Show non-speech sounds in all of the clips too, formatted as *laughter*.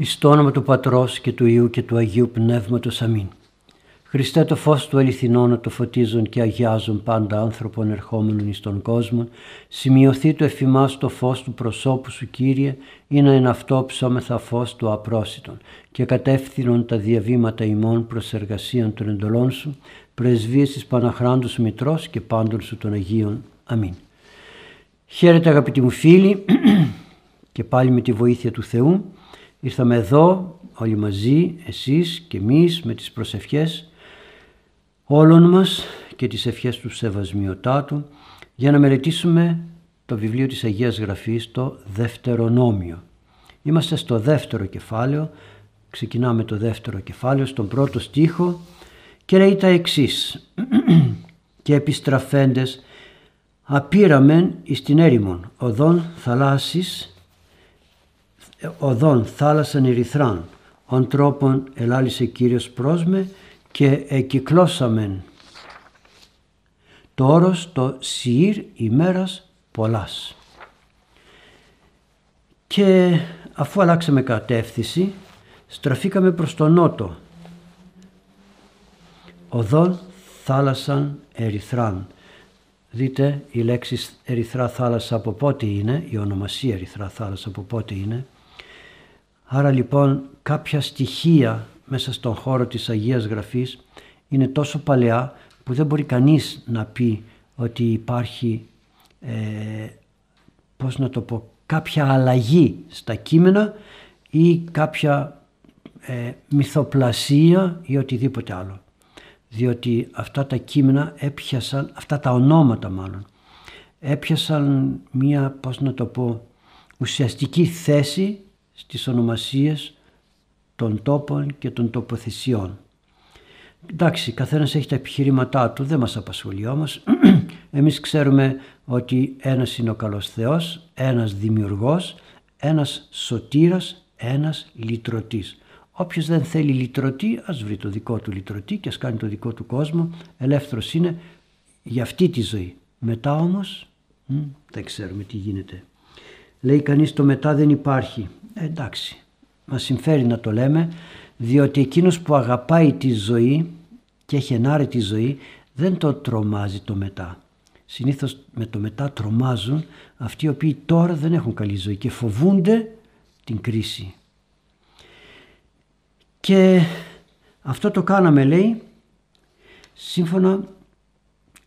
Εις το όνομα του Πατρός και του Υιού και του Αγίου Πνεύματος. Αμήν. Χριστέ το φως του αληθινό να το φωτίζουν και αγιάζουν πάντα άνθρωπον ερχόμενων εις τον κόσμο, σημειωθεί το εφημάς το φως του προσώπου σου Κύριε, ή να είναι αυτό ψώμεθα φως του απρόσιτον και κατεύθυνον τα διαβήματα ημών προς εργασίαν των εντολών σου, πρεσβείες της Παναχράντους σου Μητρός και πάντων σου των Αγίων. Αμήν. Χαίρετε αγαπητοί μου φίλοι *clears throat* και πάλι με τη βοήθεια του Θεού ήρθαμε εδώ όλοι μαζί, εσείς και εμείς με τις προσευχές όλων μας και τις ευχές του Σεβασμιωτάτου για να μελετήσουμε το βιβλίο της Αγίας Γραφής, το Δευτερονόμιο. Είμαστε στο δεύτερο κεφάλαιο, ξεκινάμε το δεύτερο κεφάλαιο, στον πρώτο στίχο και λέει τα εξής *clears throat* «Και επιστραφέντες απείραμεν εις την έρημον οδόν θαλάσσης οδόν θάλασσαν ερυθράν ον τρόπον ελάλησε Κύριος πρόσμε και εκυκλώσαμεν το όρος το σιήρ ημέρας πολλάς. Και αφού αλλάξαμε κατεύθυνση στραφήκαμε προς τον νότο οδόν θάλασσαν ερυθράν Δείτε η λέξη ερυθρά θάλασσα από πότε είναι, η ονομασία ερυθρά θάλασσα από πότε είναι. Άρα λοιπόν κάποια στοιχεία μέσα στον χώρο της Αγίας Γραφής είναι τόσο παλαιά που δεν μπορεί κανείς να πει ότι υπάρχει, ε, πώς να το πω, κάποια αλλαγή στα κείμενα ή κάποια ε, μυθοπλασία ή οτιδήποτε άλλο. Διότι αυτά τα κείμενα έπιασαν, αυτά τα ονόματα μάλλον, έπιασαν μία, πώς να το πω, ουσιαστική θέση στις ονομασίες των τόπων και των τοποθεσιών. Εντάξει, καθένας έχει τα επιχειρήματά του, δεν μας απασχολεί όμως. *clears throat* Εμείς ξέρουμε ότι ένας είναι ο καλός Θεός, ένας δημιουργός, ένας σωτήρας, ένας λυτρωτής. Όποιος δεν θέλει λυτρωτή ας βρει το δικό του λυτρωτή και ας κάνει το δικό του κόσμο. Ελεύθερος είναι για αυτή τη ζωή. Μετά όμως μ, δεν ξέρουμε τι γίνεται. Λέει κανείς το μετά δεν υπάρχει. Ε, εντάξει, μας συμφέρει να το λέμε διότι εκείνος που αγαπάει τη ζωή και έχει ενάρετη ζωή δεν το τρομάζει το μετά. Συνήθως με το μετά τρομάζουν αυτοί οι οποίοι τώρα δεν έχουν καλή ζωή και φοβούνται την κρίση. Και αυτό το κάναμε λέει σύμφωνα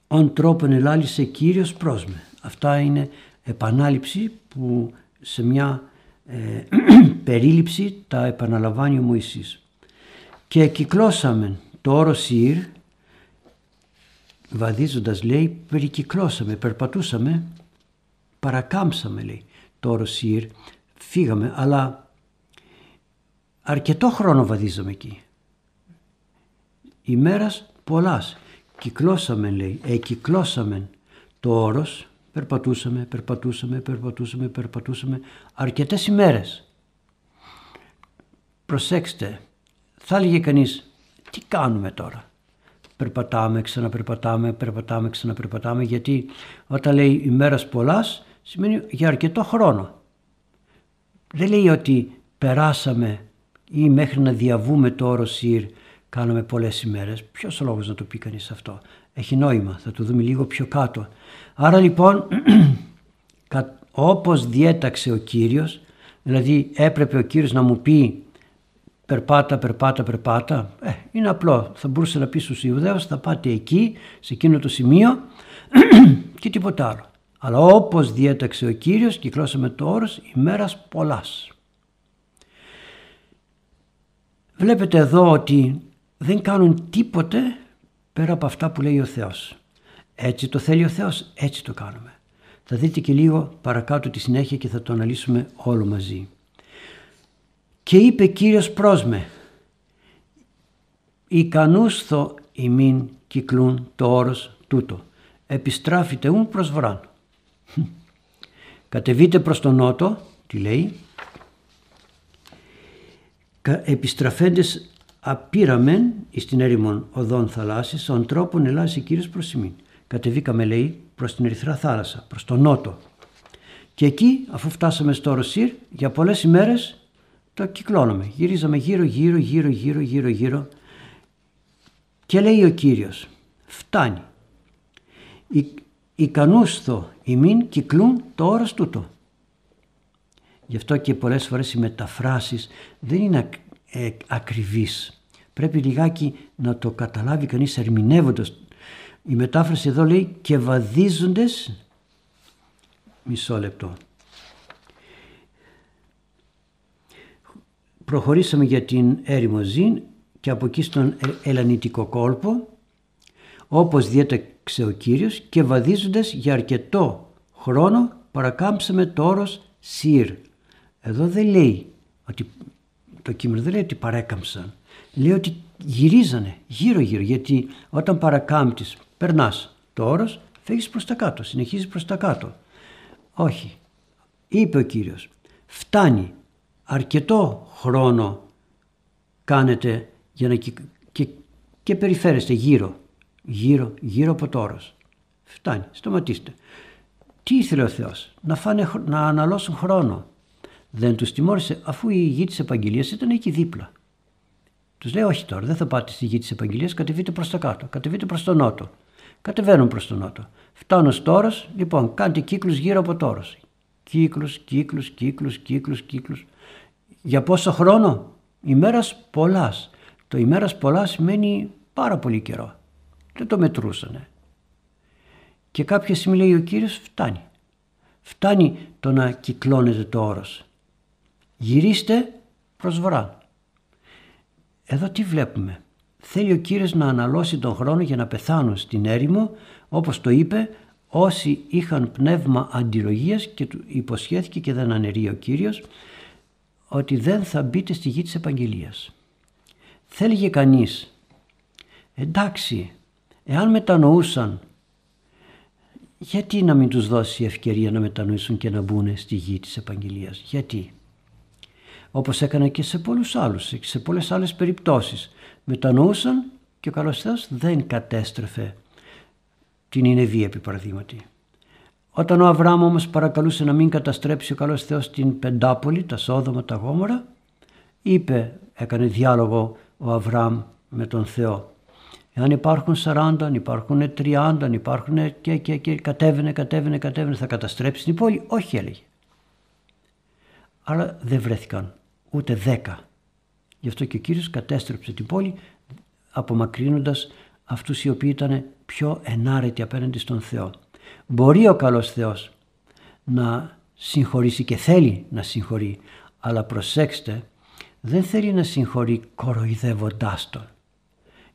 «ον τρόπον ελάλησε Κύριος πρόσμε». Αυτά είναι επανάληψη που σε μια ε, *clears throat* περίληψη τα επαναλαμβάνει ο Μωυσής. Και κυκλώσαμε το όρο Σύρ, βαδίζοντας λέει, περικυκλώσαμε, περπατούσαμε, παρακάμψαμε λέει το όρο Σύρ, φύγαμε, αλλά αρκετό χρόνο βαδίζαμε εκεί. Ημέρας πολλάς. Κυκλώσαμε λέει, εκυκλώσαμε το όρος, περπατούσαμε, περπατούσαμε, περπατούσαμε, περπατούσαμε αρκετές ημέρες. Προσέξτε, θα έλεγε κανείς, τι κάνουμε τώρα; Περπατάμε, ξαναπερπατάμε, περπατάμε, ξαναπερπατάμε, γιατί όταν λέει ημέρας πολλάς, σημαίνει για αρκετό χρόνο. Δεν λέει ότι περάσαμε ή μέχρι να διαβούμε το όρο Σύρ κάναμε πολλές ημέρες. Ποιος ο λόγος να το πει κανείς αυτό; Έχει νόημα, θα το δούμε λίγο πιο κάτω. Άρα λοιπόν *clears throat* όπως διέταξε ο Κύριος, δηλαδή έπρεπε ο Κύριος να μου πει περπάτα, περπάτα, περπάτα, ε, είναι απλό. Θα μπορούσε να πει στους Ιουδαίους θα πάτε εκεί, σε εκείνο το σημείο *clears throat* και τίποτα άλλο. Αλλά όπως διέταξε ο Κύριος, κυκλώσαμε το όρος ημέρας πολλάς. Βλέπετε εδώ ότι δεν κάνουν τίποτε πέρα από αυτά που λέει ο Θεός. Έτσι το θέλει ο Θεός, έτσι το κάνουμε. Θα δείτε και λίγο παρακάτω τη συνέχεια και θα το αναλύσουμε όλο μαζί. Και είπε Κύριος πρόσμε, ικανούσθο ημίν κυκλούν το όρος τούτο, επιστράφητε ούν προς βράν. Κατεβείτε προς τον νότο, τι λέει, επιστραφέντες απείραμεν εις την έρημον οδόν θαλάσσης, ον τρόπον ελάσει Κύριος προς ημίν. Κατεβήκαμε λέει προς την Ερυθρά θάλασσα, προς τον νότο. Και εκεί αφού φτάσαμε στο Ρωσίρ για πολλές ημέρες το κυκλώναμε. Γυρίζαμε γύρω, γύρω, γύρω, γύρω, γύρω, γύρω. Και λέει ο Κύριος, φτάνει. Ικανούσθο ημίν κυκλούν το όρος τούτο. Γι' αυτό και πολλές φορές οι μεταφράσεις δεν είναι ε, ακριβείς. Πρέπει λιγάκι να το καταλάβει κανείς ερμηνεύοντας. Η μετάφραση εδώ λέει και βαδίζοντες μισό λεπτό. Προχωρήσαμε για την έρημο Ζήν και από εκεί στον Ελλανιτικό κόλπο όπως διέταξε ο Κύριος και βαδίζοντας για αρκετό χρόνο παρακάμψαμε το όρος Σύρ. Εδώ δεν λέει ότι το κείμενο δεν λέει ότι παρέκαμψαν. Λέει ότι γυρίζανε γύρω γύρω γιατί όταν παρακάμπτεις περνάς το όρος φεύγεις προς τα κάτω, συνεχίζεις προς τα κάτω. Όχι. Είπε ο Κύριος φτάνει αρκετό χρόνο κάνετε για να και, και, και περιφέρεστε γύρω, γύρω, γύρω από το όρος. Φτάνει, σταματήστε. Τι ήθελε ο Θεός, να, φάνε, να αναλώσουν χρόνο. Δεν τους τιμώρησε αφού η γη της επαγγελίας ήταν εκεί δίπλα. Τους λέει όχι τώρα, δεν θα πάτε στη γη της επαγγελίας, κατεβείτε προς τα κάτω, κατεβείτε προς τον νότο. Κατεβαίνουν προς τον νότο. Φτάνω στο όρος, λοιπόν κάντε κύκλους γύρω από το όρος. Κύκλους, κύκλους, κύκλους, κύκλους, κύκλους. Για πόσο χρόνο; Ημέρας πολλάς. Το ημέρας πολλάς σημαίνει πάρα πολύ καιρό. Δεν το μετρούσανε. Και κάποια στιγμή λέει ο Κύριος φτάνει. Φτάνει το να κυκλώνεται το όρος. Γυρίστε προς βορρά. Εδώ τι βλέπουμε; Θέλει ο Κύριος να αναλώσει τον χρόνο για να πεθάνουν στην έρημο όπως το είπε όσοι είχαν πνεύμα αντιλογίας και του υποσχέθηκε και δεν αναιρεί ο Κύριος ότι δεν θα μπείτε στη γη της Επαγγελίας. Θέλγε κανείς, εντάξει, εάν μετανοούσαν, γιατί να μην τους δώσει ευκαιρία να μετανοήσουν και να μπουν στη γη της Επαγγελίας; Γιατί; Όπως έκανε και σε πολλούς άλλους, και σε πολλές άλλες περιπτώσεις. Μετανοούσαν και ο καλός Θεός δεν κατέστρεφε την Ινεβή επί παραδείγματι. Όταν ο Αβραάμ όμως παρακαλούσε να μην καταστρέψει ο καλός Θεός την Πεντάπολη, τα Σόδομα, τα Γόμορα, είπε, έκανε διάλογο ο Αβραάμ με τον Θεό. Εάν υπάρχουν 40, αν υπάρχουν 30, αν υπάρχουν και, και, και κατέβαινε, κατέβαινε, κατέβαινε, θα καταστρέψει την πόλη. Όχι έλεγε. Αλλά δεν βρέθηκαν ούτε 10. Γι' αυτό και ο Κύριος κατέστρεψε την πόλη απομακρύνοντας αυτούς οι οποίοι ήταν πιο ενάρετοι απέναντι στον Θεό. Μπορεί ο καλός Θεός να συγχωρήσει και θέλει να συγχωρεί, αλλά προσέξτε, δεν θέλει να συγχωρεί κοροϊδεύοντάς τον.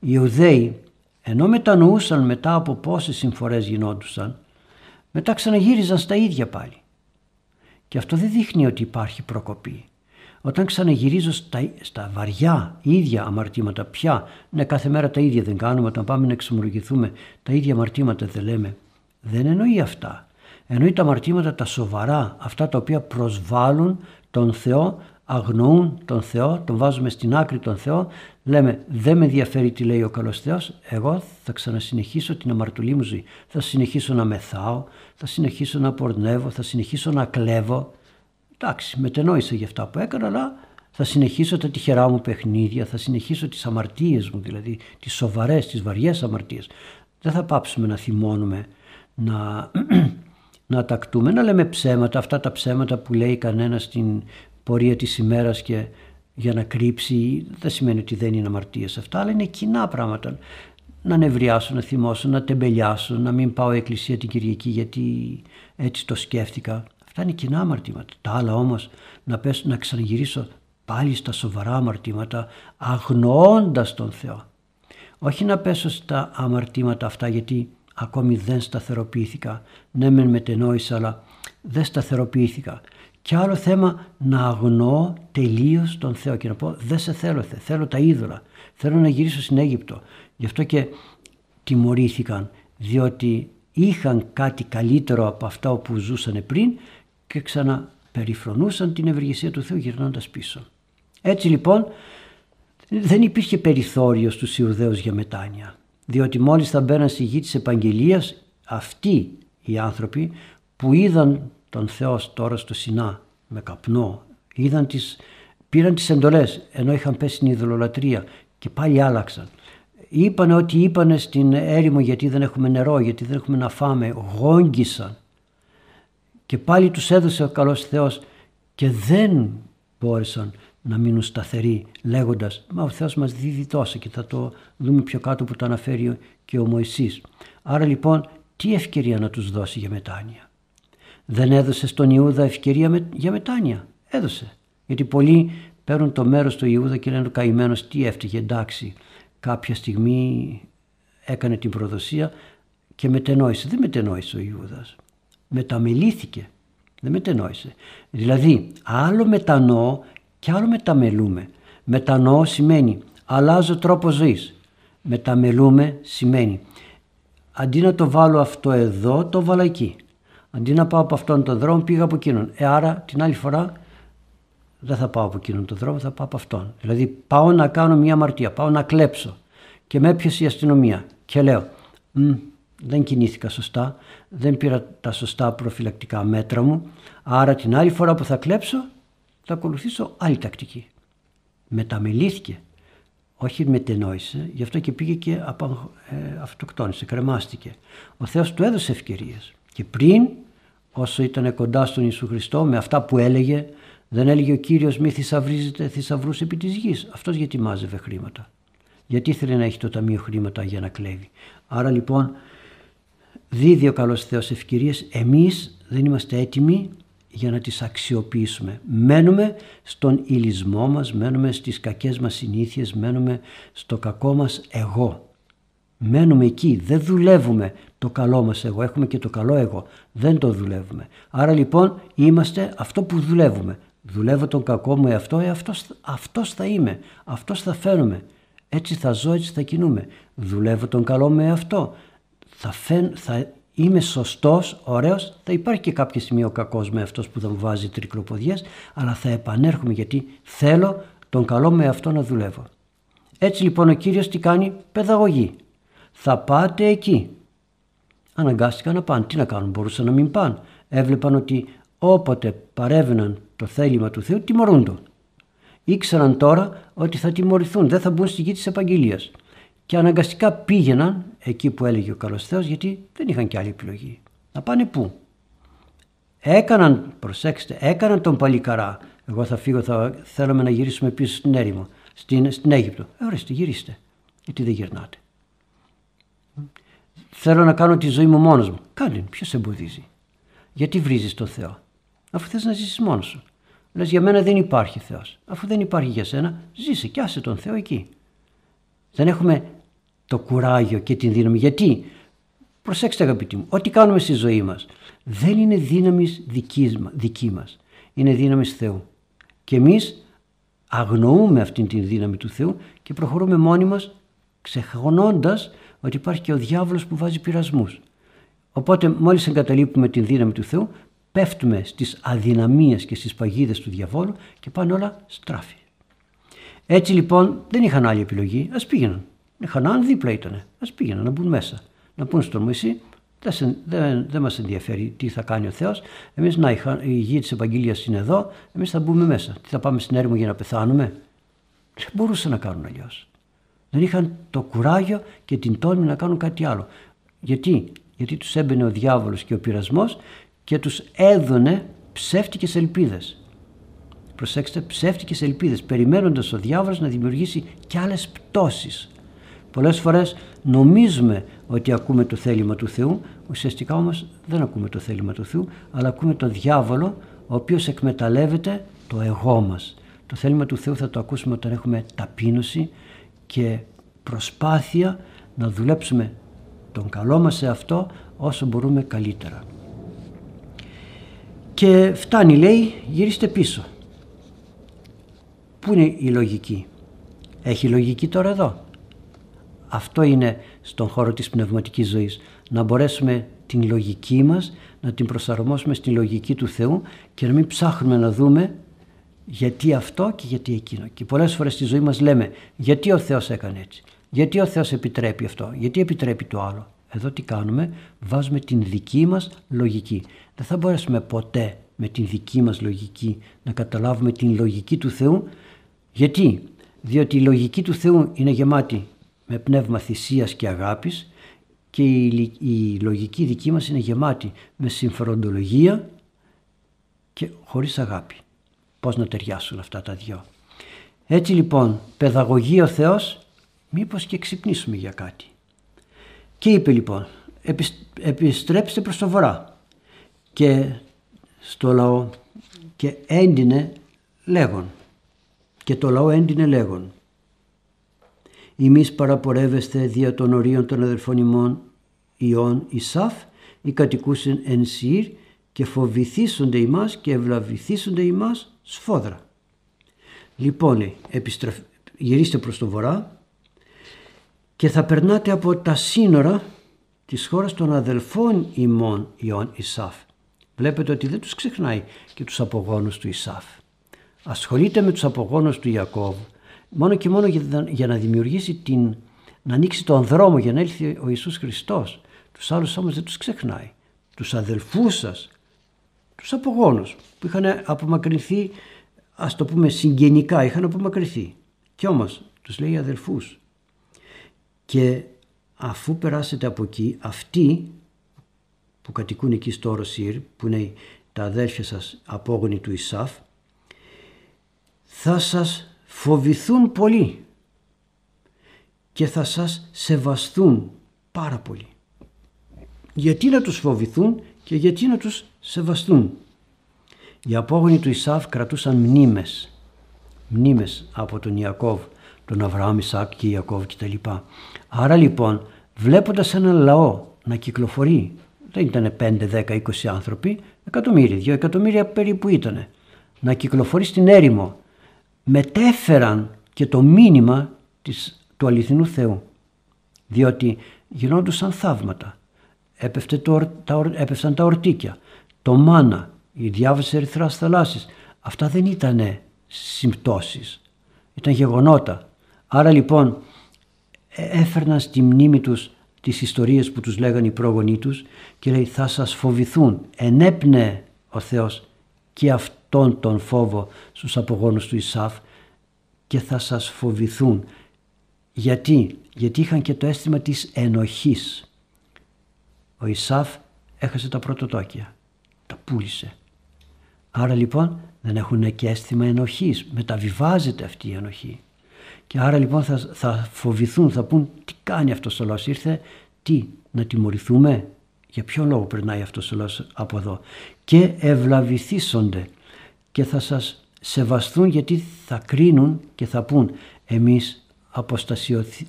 Οι Ιουδαίοι, ενώ μετανοούσαν μετά από πόσες συμφορές γινόντουσαν, μετά ξαναγύριζαν στα ίδια πάλι. Και αυτό δεν δείχνει ότι υπάρχει προκοπή. Όταν ξαναγυρίζω στα, στα βαριά ίδια αμαρτήματα πια, ναι κάθε μέρα τα ίδια δεν κάνουμε, όταν πάμε να εξομολογηθούμε τα ίδια αμαρτήματα δεν λέμε. Δεν εννοεί αυτά. Εννοεί τα αμαρτήματα τα σοβαρά, αυτά τα οποία προσβάλλουν τον Θεό, αγνοούν τον Θεό, τον βάζουμε στην άκρη τον Θεό, λέμε δεν με ενδιαφέρει τι λέει ο καλός Θεός, εγώ θα ξανασυνεχίσω την αμαρτωλή μου ζωή. Θα συνεχίσω να μεθάω, θα συνεχίσω να πορνεύω, θα συνεχίσω να κλέβω. Εντάξει, μετενόησα για αυτά που έκανα, αλλά θα συνεχίσω τα τυχερά μου παιχνίδια, θα συνεχίσω τις αμαρτίες μου, δηλαδή τις σοβαρές, τις βαριές αμαρτίες. Δεν θα πάψουμε να θυμώνουμε, να, *clears throat* να τακτούμε, να λέμε ψέματα, αυτά τα ψέματα που λέει κανένας στην πορεία της ημέρας και για να κρύψει, δεν σημαίνει ότι δεν είναι αμαρτίες αυτά, αλλά είναι κοινά πράγματα. Να νευριάσω, να θυμώσω, να τεμπελιάσω, να μην πάω εκκλησία την Κυριακή γιατί έτσι το σκέφτηκα. Αυτά είναι κοινά αμαρτήματα. Τα άλλα όμως να, πέσω, να ξαναγυρίσω πάλι στα σοβαρά αμαρτήματα αγνοώντας τον Θεό. Όχι να πέσω στα αμαρτήματα αυτά γιατί ακόμη δεν σταθεροποιήθηκα. Ναι μεν μετενόησα αλλά δεν σταθεροποιήθηκα. Και άλλο θέμα να αγνοώ τελείως τον Θεό και να πω δεν σε θέλω Θεέ, θέλω τα είδωλα, θέλω να γυρίσω στην Αίγυπτο. Γι' αυτό και τιμωρήθηκαν διότι είχαν κάτι καλύτερο από αυτά που ζούσαν πριν και ξαναπεριφρονούσαν την ευεργεσία του Θεού γυρνώντας πίσω. Έτσι λοιπόν δεν υπήρχε περιθώριο στους Ιουδαίους για μετάνοια διότι μόλις θα μπαίναν στη γη της επαγγελίας αυτοί οι άνθρωποι που είδαν τον Θεό τώρα στο Σινά με καπνό, είδαν τις πήραν τις εντολές ενώ είχαν πέσει στην ειδωλολατρεία και πάλι άλλαξαν. Είπανε ότι είπανε στην έρημο γιατί δεν έχουμε νερό, γιατί δεν έχουμε να φάμε, γόγγισαν. Και πάλι τους έδωσε ο καλός Θεός και δεν μπόρεσαν να μείνουν σταθεροί λέγοντας «Μα ο Θεός μας δίδει τόσα» και θα το δούμε πιο κάτω που το αναφέρει και ο Μωυσής. Άρα λοιπόν τι ευκαιρία να τους δώσει για μετάνοια; Δεν έδωσε στον Ιούδα ευκαιρία για μετάνοια; Έδωσε. Γιατί πολλοί παίρνουν το μέρος του Ιούδα και λένε ο καημένος τι έφταιγε εντάξει κάποια στιγμή έκανε την προδοσία και μετενόησε. Δεν μετενόησε ο Ιούδας. Μεταμελήθηκε. Δεν μετενόησε. Δηλαδή άλλο μετανοώ και άλλο μεταμελούμε. Μετανοώ σημαίνει αλλάζω τρόπο ζωής. Μεταμελούμε σημαίνει αντί να το βάλω αυτό εδώ το βάλα εκεί. Αντί να πάω από αυτόν τον δρόμο πήγα από εκείνον. Ε, άρα την άλλη φορά δεν θα πάω από εκείνον τον δρόμο, θα πάω από αυτόν. Δηλαδή πάω να κάνω μια αμαρτία, πάω να κλέψω και με έπιασε η αστυνομία και λέω δεν κινήθηκα σωστά, δεν πήρα τα σωστά προφυλακτικά μέτρα μου, άρα την άλλη φορά που θα κλέψω θα ακολουθήσω άλλη τακτική. Μεταμελήθηκε, όχι μετενόησε, γι' αυτό και πήγε και ε, αυτοκτόνησε, κρεμάστηκε. Ο Θεός του έδωσε ευκαιρίες και πριν όσο ήταν κοντά στον Ιησού Χριστό με αυτά που έλεγε δεν έλεγε ο Κύριος μη θησαυρίζετε θησαυρούς επί της γης. Αυτός γιατί μάζευε χρήματα. Γιατί ήθελε να έχει το ταμείο χρήματα για να κλέβει. Άρα λοιπόν δίδει ο καλός Θεός ευκαιρίες. Εμείς δεν είμαστε έτοιμοι για να τις αξιοποιήσουμε. Μένουμε στον ηλισμό μας, μένουμε στις κακές μας συνήθειες, μένουμε στο κακό μας εγώ. Μένουμε εκεί, δεν δουλεύουμε το καλό μας εγώ, έχουμε και το καλό εγώ, δεν το δουλεύουμε. Άρα λοιπόν είμαστε αυτό που δουλεύουμε. Δουλεύω τον κακό μου εαυτό, ε, αυτός, αυτός θα είμαι, αυτός θα φαίνομαι. Έτσι θα ζω, έτσι θα κινούμε. Δουλεύω τον καλό μου εαυτό. Θα, φαίν, θα είμαι σωστός, ωραίος, θα υπάρχει και κάποια στιγμή ο κακός με αυτός που θα μου βάζει τρικλοποδιές, αλλά θα επανέρχομαι γιατί θέλω τον καλό με αυτό να δουλεύω. Έτσι λοιπόν ο Κύριος τι κάνει, παιδαγωγή. Θα πάτε εκεί. Αναγκάστηκαν να πάνε. Τι να κάνουν, μπορούσαν να μην πάνε. Έβλεπαν ότι όποτε παρέβαιναν το θέλημα του Θεού, τιμωρούνται. Ήξεραν τώρα ότι θα τιμωρηθούν, δεν θα μπουν στη γη της επαγγελίας. Και αναγκαστικά πήγαιναν εκεί που έλεγε ο καλός Θεός γιατί δεν είχαν και άλλη επιλογή. Να πάνε πού; Έκαναν, προσέξτε, έκαναν τον παλικαρά. Εγώ θα φύγω, θα θέλουμε να γυρίσουμε πίσω στην έρημο, στην, στην Αίγυπτο. Ε, ορίστε, γυρίστε. Γιατί δεν γυρνάτε. Θέλω να κάνω τη ζωή μου μόνος μου. Κάνε, ποιος εμποδίζει; Γιατί βρίζεις τον Θεό; Αφού θες να ζήσεις μόνος σου. Λες για μένα δεν υπάρχει Θεός. Αφού δεν υπάρχει για σένα, ζήσε και άσε τον Θεό εκεί. Δεν έχουμε το κουράγιο και την δύναμη. Γιατί, προσέξτε αγαπητοί μου, ό,τι κάνουμε στη ζωή μας δεν είναι δύναμης δικής μας. Είναι δύναμης Θεού. Και εμείς αγνοούμε αυτήν την δύναμη του Θεού και προχωρούμε μόνοι μας ξεχνώντας ότι υπάρχει και ο διάβολος που βάζει πειρασμούς. Οπότε μόλις εγκαταλείπουμε την δύναμη του Θεού πέφτουμε στις αδυναμίες και στις παγίδες του διαβόλου και πάνε όλα στράφη. Έτσι λοιπόν δεν είχαν άλλη επιλογή, ας πήγαιναν. Είχαν αν δίπλα ήταν, ας πήγαιναν να μπουν μέσα. Να πούν στον Μωυσή, δεν, δεν, δεν μας ενδιαφέρει τι θα κάνει ο Θεός. Εμείς να η γη της Ευαγγελίας είναι εδώ, εμείς θα μπούμε μέσα. Τι θα πάμε στην έρημο για να πεθάνουμε; Δεν μπορούσαν να κάνουν αλλιώς. Δεν είχαν το κουράγιο και την τόλμη να κάνουν κάτι άλλο. Γιατί, Γιατί τους έμπαινε ο διάβολος και ο πειρασμός και τους έδωνε ψεύτικες ελπίδες. Προσέξτε, ψεύτικες ελπίδες, περιμένοντας ο διάβολος να δημιουργήσει και άλλες πτώσεις. Πολλές φορές νομίζουμε ότι ακούμε το θέλημα του Θεού, ουσιαστικά όμως δεν ακούμε το θέλημα του Θεού, αλλά ακούμε τον διάβολο, ο οποίος εκμεταλλεύεται το εγώ μας. Το θέλημα του Θεού θα το ακούσουμε όταν έχουμε ταπείνωση και προσπάθεια να δουλέψουμε τον καλό μας σε αυτό όσο μπορούμε καλύτερα. Και φτάνει λέει γυρίστε πίσω. Πού είναι η λογική; Έχει λογική τώρα εδώ. Αυτό είναι στον χώρο της πνευματικής ζωής. Να μπορέσουμε την λογική μας να την προσαρμόσουμε στην λογική του Θεού και να μην ψάχνουμε να δούμε γιατί αυτό και γιατί εκείνο. Και πολλές φορές στη ζωή μας λέμε γιατί ο Θεός έκανε έτσι; Γιατί ο Θεός επιτρέπει αυτό; Γιατί επιτρέπει το άλλο; Εδώ τι κάνουμε; Βάζουμε την δική μας λογική δεν θα μπορέσουμε ποτέ με την δική μας λογική, να καταλάβουμε την λογική του Θεού. Γιατί, διότι η λογική του Θεού είναι γεμάτη με πνεύμα θυσίας και αγάπης και η, η λογική δική μας είναι γεμάτη με συμφεροντολογία και χωρίς αγάπη. Πώς να ταιριάσουν αυτά τα δυο. Έτσι λοιπόν, παιδαγωγεί ο Θεός, μήπως και ξυπνήσουμε για κάτι. Και είπε λοιπόν, επιστρέψτε προς το βορρά και στο λαό και έντινε λέγον και το λαό έντινε λέγον «Εμείς παραπορεύεστε δια των ορίων των αδερφών ημών Ιών Ισάφ ή κατοικούσιν εν Σύρ και φοβηθήσονται ημάς και ευλαβηθήσονται ημάς σφόδρα». Λοιπόν λέει, γυρίστε προς το βορρά και θα περνάτε από τα σύνορα της χώρας των αδελφών ημών Ιών Ισάφ. Βλέπετε ότι δεν τους ξεχνάει και τους απογόνους του Ισάφ. Ασχολείται με τους απογόνους του Ιακώβ μόνο και μόνο για να δημιουργήσει την, να ανοίξει τον δρόμο για να έλθει ο Ιησούς Χριστός. Τους άλλους όμως δεν τους ξεχνάει. Τους αδελφούς σας, τους απογόνους που είχαν απομακρυνθεί, ας το πούμε συγγενικά, είχαν απομακρυνθεί. Κι όμως τους λέει αδελφούς. Και αφού περάσετε από εκεί, αυτοί που κατοικούν εκεί στο Ρωσίρ, που είναι τα αδέλφια σας απόγονοι του Ισάφ, θα σας φοβηθούν πολύ και θα σας σεβαστούν πάρα πολύ. Γιατί να τους φοβηθούν και γιατί να τους σεβαστούν; Οι απόγονοι του Ισάφ κρατούσαν μνήμες, μνήμες από τον Ιακώβ, τον Αβραάμ, Ισάκ και Ιακώβ κτλ. Άρα λοιπόν βλέποντας έναν λαό να κυκλοφορεί, δεν ήταν 5, 10, 20 άνθρωποι, εκατομμύρια, δύο εκατομμύρια περίπου ήταν, να κυκλοφορεί στην έρημο, μετέφεραν και το μήνυμα της, του αληθινού Θεού. Διότι γινόντουσαν θαύματα. Έπεφτε το, τα, έπεφταν τα ορτίκια, το μάνα, η διάβαση ερυθράς θαλάσσης. Αυτά δεν ήταν συμπτώσεις, ήταν γεγονότα. Άρα λοιπόν ε, έφερναν στη μνήμη τους τις ιστορίες που τους λέγανε οι πρόγονοί τους και λέει θα σας φοβηθούν. Ενέπνε ο Θεός και αυτόν τον φόβο στους απογόνους του Ισάφ και θα σας φοβηθούν. Γιατί, γιατί είχαν και το αίσθημα της ενοχής. Ο Ισάφ έχασε τα πρωτοτόκια, τα πούλησε. Άρα λοιπόν δεν έχουν και αίσθημα ενοχής, μεταβιβάζεται αυτή η ενοχή. Και άρα λοιπόν θα, θα φοβηθούν, θα πούν τι κάνει αυτός ο λαός, ήρθε τι, να τιμωρηθούμε, για ποιο λόγο περνάει αυτός ο λαός από εδώ; Και ευλαβηθήσονται και θα σας σεβαστούν γιατί θα κρίνουν και θα πούν εμείς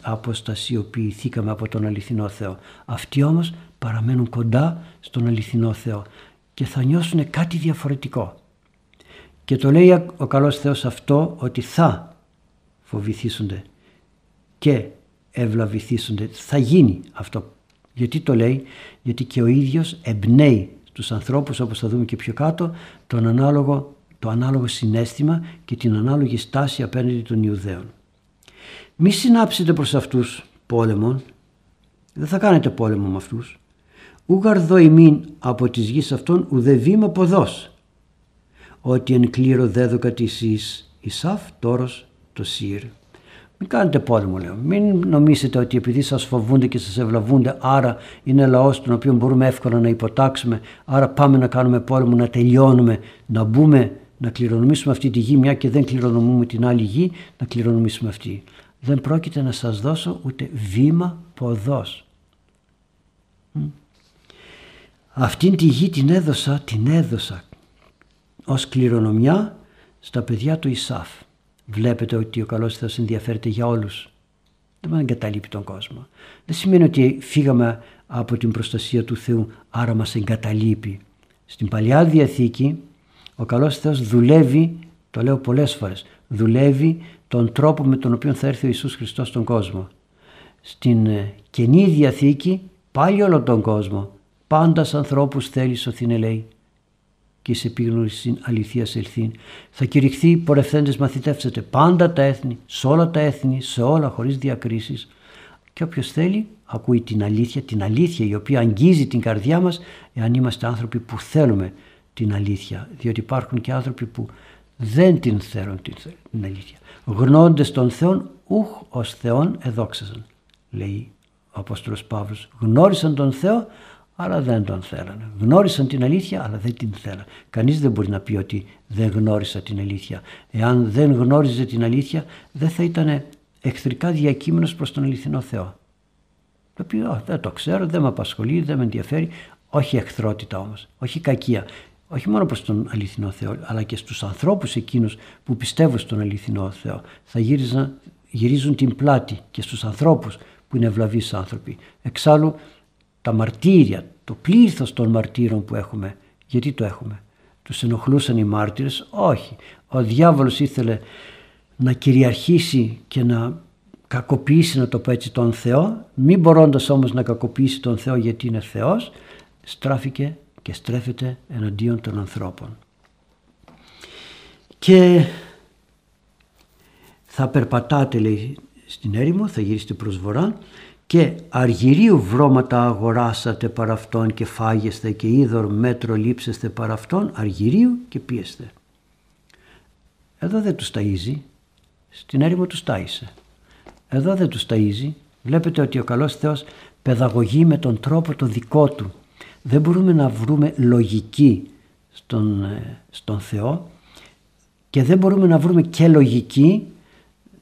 αποστασιοποιηθήκαμε από τον αληθινό Θεό. Αυτοί όμως παραμένουν κοντά στον αληθινό Θεό και θα νιώσουν κάτι διαφορετικό. Και το λέει ο καλός Θεός αυτό ότι θα φοβηθήσονται και ευλαβηθήσονται. Θα γίνει αυτό. Γιατί το λέει, γιατί και ο ίδιος εμπνέει τους ανθρώπους όπως θα δούμε και πιο κάτω τον ανάλογο, το ανάλογο συνέστημα και την ανάλογη στάση απέναντι των Ιουδαίων. Μη συνάψετε προς αυτούς πόλεμον, δεν θα κάνετε πόλεμο με αυτούς. Ούγαρ δω ημίν από τις γης αυτών ουδε βήμα ποδός. Ότι εν κλήρο δέδοκα της εις Ισάφ τόρος το Σύρ. Μην κάνετε πόλεμο λέω. Μην νομίσετε ότι επειδή σας φοβούνται και σας ευλαβούνται άρα είναι λαός τον οποίο μπορούμε εύκολα να υποτάξουμε άρα πάμε να κάνουμε πόλεμο, να τελειώνουμε, να μπούμε, να κληρονομήσουμε αυτή τη γη μια και δεν κληρονομούμε την άλλη γη, να κληρονομήσουμε αυτή. Δεν πρόκειται να σας δώσω ούτε βήμα ποδός. Αυτήν τη γη την έδωσα, την έδωσα ως κληρονομιά στα παιδιά του Ισάφ. Βλέπετε ότι ο καλός Θεός ενδιαφέρεται για όλους. Δεν μας εγκαταλείπει τον κόσμο. Δεν σημαίνει ότι φύγαμε από την προστασία του Θεού, άρα μας εγκαταλείπει. Στην Παλιά Διαθήκη ο καλός Θεός δουλεύει, το λέω πολλές φορές, δουλεύει τον τρόπο με τον οποίο θα έρθει ο Ιησούς Χριστός στον κόσμο. Στην ε, Καινή Διαθήκη πάλι όλο τον κόσμο, πάντας ανθρώπους θέλει σωθήνε λέει και σε επίγνωση αληθεία ελθύν. Θα κηρυχθεί πορευθέντες μαθητεύσετε πάντα τα έθνη, σε όλα τα έθνη, σε όλα χωρίς διακρίσεις. Και όποιος θέλει ακούει την αλήθεια, την αλήθεια η οποία αγγίζει την καρδιά μας εάν είμαστε άνθρωποι που θέλουμε την αλήθεια, διότι υπάρχουν και άνθρωποι που δεν την θέλουν την, αλήθεια. Γνώντες τον Θεόν, ούχ ως Θεόν εδόξαζαν, λέει ο Απόστολος Παύλος. Γνώρισαν τον Θεό, αλλά δεν τον θέλανε. Γνώρισαν την αλήθεια, αλλά δεν την θέλανε. Κανείς δεν μπορεί να πει ότι δεν γνώρισα την αλήθεια. Εάν δεν γνώριζε την αλήθεια, δεν θα ήταν εχθρικά διακείμενος προς τον αληθινό Θεό. Το οποίο δεν το ξέρω, δεν με απασχολεί, δεν με ενδιαφέρει. Όχι εχθρότητα όμως, όχι κακία. Όχι μόνο προς τον αληθινό Θεό, αλλά και στους ανθρώπους εκείνους που πιστεύουν στον αληθινό Θεό. Θα γύριζαν, γυρίζουν την πλάτη και στους ανθρώπους που είναι ευλαβείς άνθρωποι. Εξάλλου τα μαρτύρια, το πλήθος των μαρτύρων που έχουμε, γιατί το έχουμε. Τους ενοχλούσαν οι μάρτυρες, όχι. Ο διάβολος ήθελε να κυριαρχήσει και να κακοποιήσει να το πω έτσι τον Θεό, μην μπορώντας όμως να κακοποιήσει τον Θεό γιατί είναι Θεός, στράφηκε και στρέφεται εναντίον των ανθρώπων. Και θα περπατάτε λέει στην έρημο, θα γυρίσετε προς βορρά και αργυρίου βρώματα αγοράσατε παρά αυτόν και φάγεστε και είδωρ μέτρο λείψεστε παρά αυτόν, αργυρίου και πίεστε. Εδώ δεν τους ταΐζει, στην έρημο τους τάισε. Εδώ δεν τους ταΐζει. Βλέπετε ότι ο καλός Θεός παιδαγωγεί με τον τρόπο το δικό του. Δεν μπορούμε να βρούμε λογική στον, ε, στον Θεό και δεν μπορούμε να βρούμε και λογική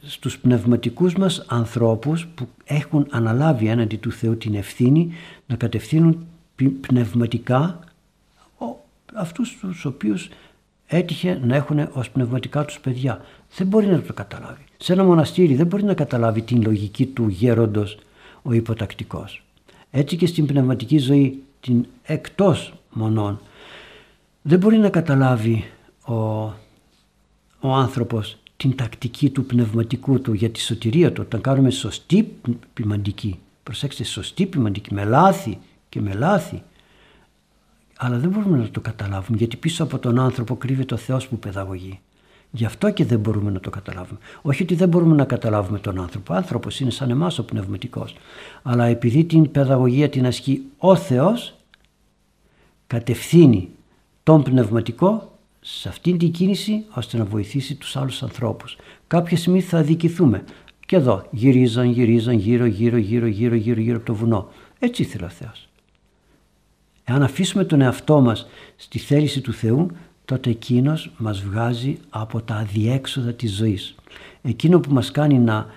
στους πνευματικούς μας ανθρώπους που έχουν αναλάβει έναντι του Θεού την ευθύνη να κατευθύνουν πνευματικά αυτούς τους οποίους έτυχε να έχουν ως πνευματικά τους παιδιά. Δεν μπορεί να το καταλάβει. Σε ένα μοναστήρι δεν μπορεί να καταλάβει την λογική του γέροντος ο υποτακτικός. Έτσι και στην πνευματική ζωή την εκτός μονών δεν μπορεί να καταλάβει ο, ο άνθρωπος την τακτική του πνευματικού του για τη σωτηρία του όταν κάνουμε σωστή ποιμαντική προσέξτε σωστή ποιμαντική με λάθη και με λάθη αλλά δεν μπορούμε να το καταλάβουμε γιατί πίσω από τον άνθρωπο κρύβεται ο Θεός που παιδαγωγεί Γι' αυτό και δεν μπορούμε να το καταλάβουμε. Όχι ότι δεν μπορούμε να καταλάβουμε τον άνθρωπο. Ο άνθρωπος είναι σαν εμάς ο πνευματικός. Αλλά επειδή την παιδαγωγία την ασκεί ο Θεός, κατευθύνει τον πνευματικό σε αυτήν την κίνηση ώστε να βοηθήσει τους άλλους ανθρώπους. Κάποια στιγμή θα αδικηθούμε. Και εδώ γυρίζαν, γυρίζαν γύρω, γύρω, γύρω, γύρω, γύρω, γύρω από το βουνό. Έτσι ήθελε ο Θεός. Εάν αφήσουμε τον εαυτό μας στη θέληση του Θεού, τότε εκείνος μας βγάζει από τα αδιέξοδα της ζωής. Εκείνο που μας κάνει να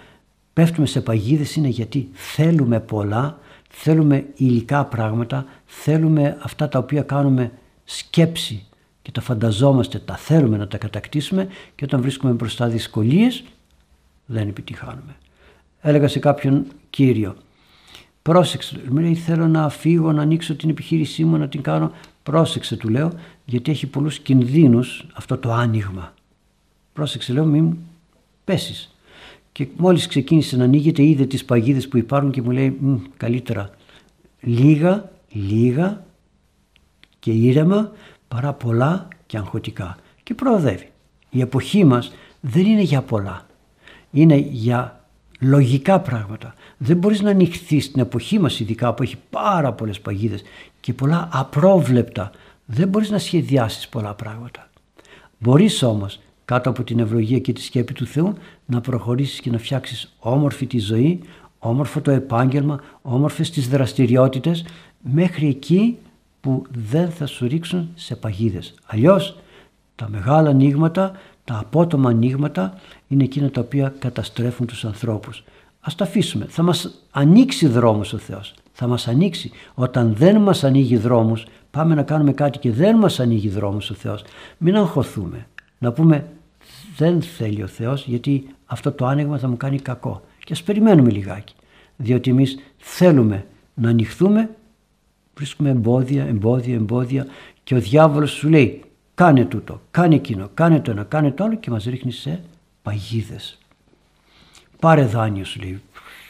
πέφτουμε σε παγίδες είναι γιατί θέλουμε πολλά, θέλουμε υλικά πράγματα, θέλουμε αυτά τα οποία κάνουμε σκέψη και τα φανταζόμαστε, τα θέλουμε να τα κατακτήσουμε και όταν βρίσκουμε μπροστά δυσκολίες δεν επιτυχάνουμε. Έλεγα σε κάποιον κύριο, πρόσεξε, μου λέει θέλω να φύγω, να ανοίξω την επιχείρησή μου, να την κάνω. Πρόσεξε του λέω γιατί έχει πολλούς κινδύνους αυτό το άνοιγμα. Πρόσεξε λέω μην πέσεις. Και μόλις ξεκίνησε να ανοίγεται είδε τις παγίδες που υπάρχουν και μου λέει καλύτερα λίγα, λίγα και ήρεμα παρά πολλά και αγχωτικά. Και προοδεύει. Η εποχή μας δεν είναι για πολλά. Είναι για λογικά πράγματα. Δεν μπορείς να ανοιχθείς στην εποχή μας ειδικά που έχει πάρα πολλές παγίδες και πολλά απρόβλεπτα. Δεν μπορείς να σχεδιάσεις πολλά πράγματα. Μπορείς όμως κάτω από την ευλογία και τη σκέπη του Θεού να προχωρήσεις και να φτιάξεις όμορφη τη ζωή, όμορφο το επάγγελμα, όμορφες τις δραστηριότητες μέχρι εκεί που δεν θα σου ρίξουν σε παγίδες. Αλλιώς τα μεγάλα ανοίγματα, τα απότομα ανοίγματα είναι εκείνα τα οποία καταστρέφουν τους ανθρώπους. Ας τα αφήσουμε. Θα μας ανοίξει δρόμος ο Θεός. Θα μας ανοίξει. Όταν δεν μας ανοίγει δρόμους, πάμε να κάνουμε κάτι και δεν μας ανοίγει δρόμος ο Θεός. Μην αγχωθούμε. Να πούμε δεν θέλει ο Θεός γιατί αυτό το άνοιγμα θα μου κάνει κακό. Και ας περιμένουμε λιγάκι. Διότι εμείς θέλουμε να ανοιχθούμε, βρίσκουμε εμπόδια, εμπόδια, εμπόδια και ο διάβολος σου λέει κάνε τούτο, κάνε εκείνο, κάνε το ένα, κάνε το άλλο και μας ρίχνει σε παγίδες. Πάρε δάνειο σου λέει.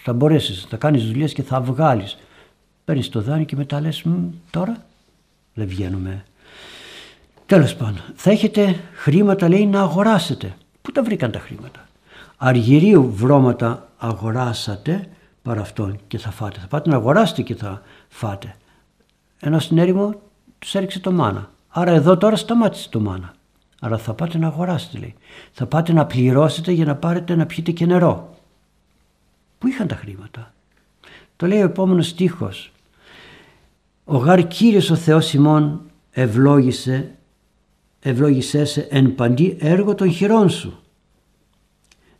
Θα μπορέσεις, θα κάνεις δουλειές και θα βγάλεις. Παίρνεις το δάνειο και μετά λες, τώρα δεν βγαίνουμε. Τέλος πάντων, θα έχετε χρήματα λέει να αγοράσετε. Πού τα βρήκαν τα χρήματα; Αργυρίου βρώματα αγοράσατε παρά αυτόν και θα φάτε. Θα πάτε να αγοράσετε και θα φάτε. Ενώ στην έρημο τους έριξε το μάνα. Άρα εδώ τώρα σταμάτησε το μάνα. Άρα θα πάτε να αγοράσετε λέει. Θα πάτε να πληρώσετε για να πάρετε να πιείτε και νερό. Πού είχαν τα χρήματα; Το λέει ο επόμενος στίχος. Ο γάρ Κύριος ο Θεός ημών ευλόγησε, ευλόγησέ σε εν παντή έργο των χειρών σου.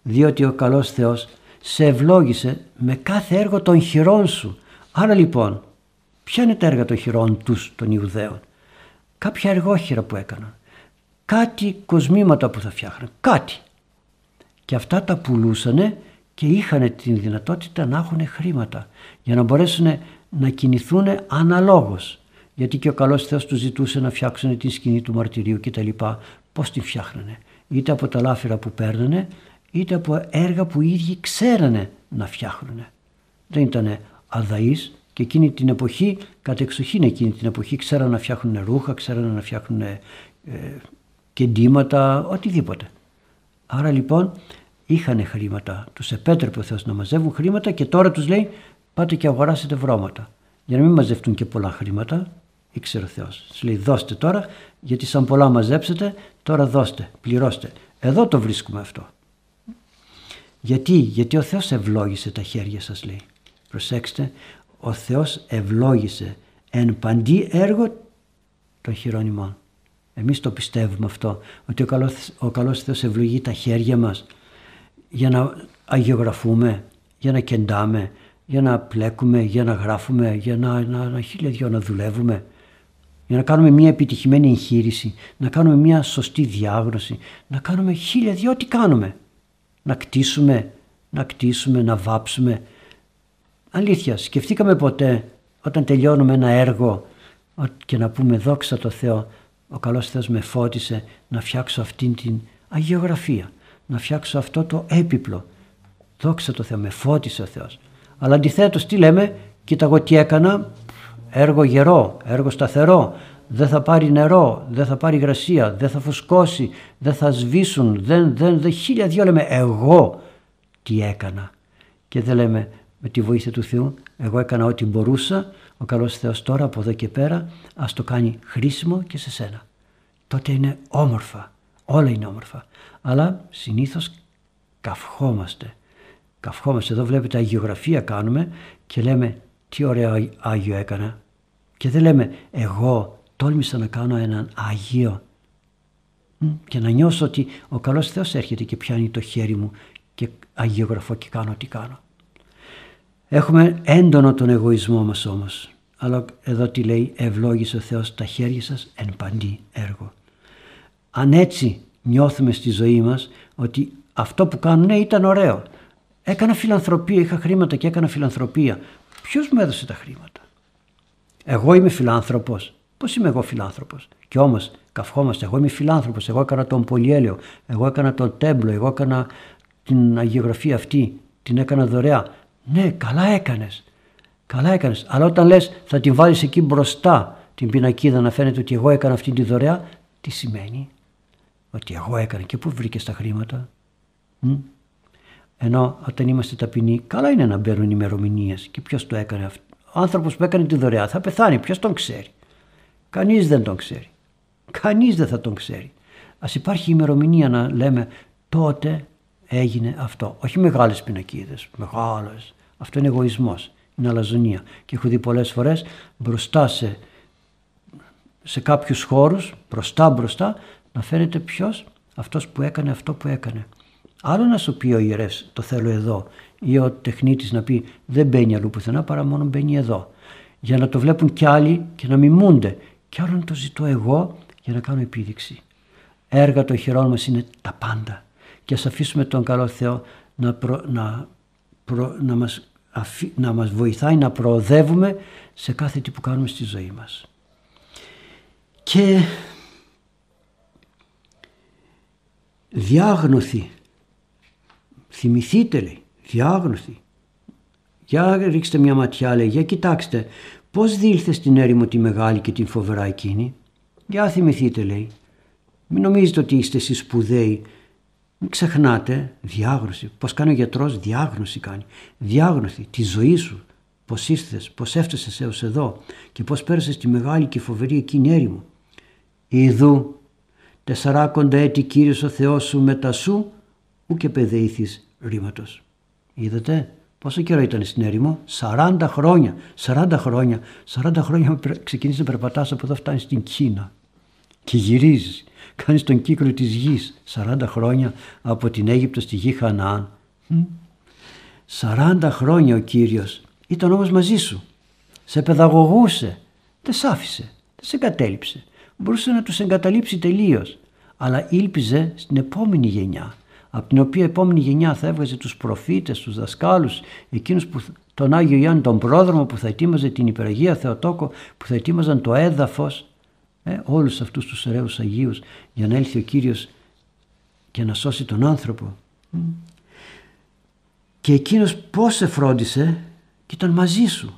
Διότι ο καλός Θεός σε ευλόγησε με κάθε έργο των χειρών σου. Άρα λοιπόν, ποια είναι τα έργα των χειρών τους των Ιουδαίων; Κάποια εργόχειρα που έκαναν. Κάτι κοσμήματα που θα φτιάχναν. Κάτι. Και αυτά τα πουλούσανε και είχαν την δυνατότητα να έχουν χρήματα για να μπορέσουν να κινηθούν αναλόγως. Γιατί και ο καλός Θεός του ζητούσε να φτιάξουν την σκηνή του μαρτυρίου κτλ. Πώς την φτιάχνανε; Είτε από τα λάφυρα που παίρνανε είτε από έργα που οι ίδιοι ξέρανε να φτιάχνουν. Δεν ήταν αδαείς και εκείνη την εποχή, κατ' εξοχήν εκείνη την εποχή, ξέρανε να φτιάχνουν ρούχα, ξέρανε να φτιάχνουν ε, κεντήματα, οτιδήποτε. Άρα λοιπόν είχαν χρήματα, τους επέτρεπε ο Θεός να μαζεύουν χρήματα και τώρα τους λέει πάτε και αγοράσετε βρώματα. Για να μην μαζευτούν και πολλά χρήματα, ήξερε ο Θεός. Τους λέει δώστε τώρα, γιατί σαν πολλά μαζέψετε, τώρα δώστε, πληρώστε. Εδώ το βρίσκουμε αυτό. Γιατί, γιατί ο Θεός ευλόγησε τα χέρια σας λέει. Προσέξτε, ο Θεός ευλόγησε εν παντή έργο των χειρών Εμείς το πιστεύουμε αυτό, ότι ο καλός, ο καλός Θεός ευλογεί τα χέρια μας για να αγιογραφούμε, για να κεντάμε, για να πλέκουμε, για να γράφουμε, για να, να, να χίλια δυο να δουλεύουμε, για να κάνουμε μια επιτυχημένη εγχείρηση, να κάνουμε μια σωστή διάγνωση, να κάνουμε χίλια δυο τι κάνουμε να κτίσουμε, να κτίσουμε, να βάψουμε. Αλήθεια, σκεφτήκαμε ποτέ όταν τελειώνουμε ένα έργο και να πούμε δόξα τω Θεώ, ο καλός Θεός με φώτισε να φτιάξω αυτήν την αγιογραφία, να φτιάξω αυτό το έπιπλο. Δόξα τω Θεώ, με φώτισε ο Θεός. Αλλά αντιθέτως τι λέμε, κοίτα εγώ τι έκανα, έργο γερό, έργο σταθερό, δεν θα πάρει νερό, δεν θα πάρει υγρασία, δεν θα φουσκώσει, δεν θα σβήσουν, δεν, δεν, δεν χίλια δυο λέμε εγώ τι έκανα. Και δεν λέμε με τη βοήθεια του Θεού, εγώ έκανα ό,τι μπορούσα, ο καλός Θεός τώρα από εδώ και πέρα ας το κάνει χρήσιμο και σε σένα. Τότε είναι όμορφα, όλα είναι όμορφα. Αλλά συνήθως καυχόμαστε. Καυχόμαστε, εδώ βλέπετε αγιογραφία κάνουμε και λέμε τι ωραίο Άγιο έκανα. Και δεν λέμε εγώ τόλμησα να κάνω έναν Αγίο και να νιώσω ότι ο καλός Θεός έρχεται και πιάνει το χέρι μου και αγιογραφώ και κάνω τι κάνω. Έχουμε έντονο τον εγωισμό μας όμως. Αλλά εδώ τι λέει ευλόγησε ο Θεός τα χέρια σας εν παντή έργο. Αν έτσι νιώθουμε στη ζωή μας ότι αυτό που κάνουν ήταν ωραίο. Έκανα φιλανθρωπία, είχα χρήματα και έκανα φιλανθρωπία. Ποιος μου έδωσε τα χρήματα; Εγώ είμαι φιλάνθρωπος. Πώς είμαι εγώ φιλάνθρωπος; Και όμως καυχόμαστε. Εγώ είμαι φιλάνθρωπος. Εγώ έκανα τον Πολυέλαιο. Εγώ έκανα τον Τέμπλο. Εγώ έκανα την αγιογραφία αυτή. Την έκανα δωρεά. Ναι, καλά έκανες. Καλά έκανες. Αλλά όταν λες, θα την βάλεις εκεί μπροστά την πινακίδα να φαίνεται ότι εγώ έκανα αυτή τη δωρεά, τι σημαίνει; Ότι εγώ έκανα. Και πού βρήκες τα χρήματα; Μ; Ενώ όταν είμαστε ταπεινοί, καλά είναι να μπαίνουν ημερομηνίες. Και ποιος το έκανε αυτό. Ο άνθρωπος που έκανε τη δωρεά θα πεθάνει. Ποιος τον ξέρει. Κανείς δεν τον ξέρει. Κανείς δεν θα τον ξέρει. Ας υπάρχει ημερομηνία να λέμε τότε έγινε αυτό. Όχι μεγάλες πινακίδες, μεγάλες. Αυτό είναι εγωισμός, είναι αλαζονία. Και έχω δει πολλές φορές μπροστά σε, σε κάποιους χώρους, μπροστά μπροστά, να φαίνεται ποιος αυτός που έκανε αυτό που έκανε. Άλλο να σου πει ο ιερεύς το θέλω εδώ ή ο τεχνίτης να πει δεν μπαίνει αλλού πουθενά παρά μόνο μπαίνει εδώ. Για να το βλέπουν κι άλλοι και να μιμούνται και άλλο να το ζητώ εγώ για να κάνω επίδειξη. Έργα των χειρών μας είναι τα πάντα και ας αφήσουμε τον καλό Θεό να, να, να, μας, να μας βοηθάει να προοδεύουμε σε κάθε τι που κάνουμε στη ζωή μας. Και διάγνωθη, θυμηθείτε λέει, διάγνωθη. Για ρίξτε μια ματιά λέει, για κοιτάξτε Πώς δήλθε στην έρημο τη μεγάλη και την φοβερά εκείνη; Για θυμηθείτε λέει. Μην νομίζετε ότι είστε εσείς σπουδαίοι. Μην ξεχνάτε διάγνωση. Πώς κάνει ο γιατρός διάγνωση κάνει. Διάγνωση τη ζωή σου. Πώς ήρθες, πώς έφτασες έως εδώ και πώς πέρασες τη μεγάλη και φοβερή εκείνη έρημο. Ιδού τεσσαράκοντα έτη Κύριος ο Θεός σου μετά σου ου και παιδεήθης ρήματος. Είδατε πόσο καιρό ήταν στην έρημο, 40 χρόνια, 40 χρόνια, 40 χρόνια ξεκινήσεις να περπατάς από εδώ φτάνεις στην Κίνα και γυρίζεις, κάνεις τον κύκλο της γης 40 χρόνια από την Αίγυπτο στη γη Χαναάν. 40 χρόνια ο Κύριος ήταν όμως μαζί σου, σε παιδαγωγούσε, δεν σ' άφησε, δεν σε εγκατέλειψε. Μπορούσε να τους εγκαταλείψει τελείως, αλλά ήλπιζε στην επόμενη γενιά, από την οποία επόμενη γενιά θα έβγαζε τους προφήτες, τους δασκάλους, εκείνους που τον Άγιο Ιωάννη τον πρόδρομο που θα ετοίμαζε την υπεραγία Θεοτόκο, που θα ετοίμαζαν το έδαφος, ε, όλους αυτούς τους ωραίους Αγίους για να έλθει ο Κύριος και να σώσει τον άνθρωπο. Και εκείνος πώς σε φρόντισε και ήταν μαζί σου.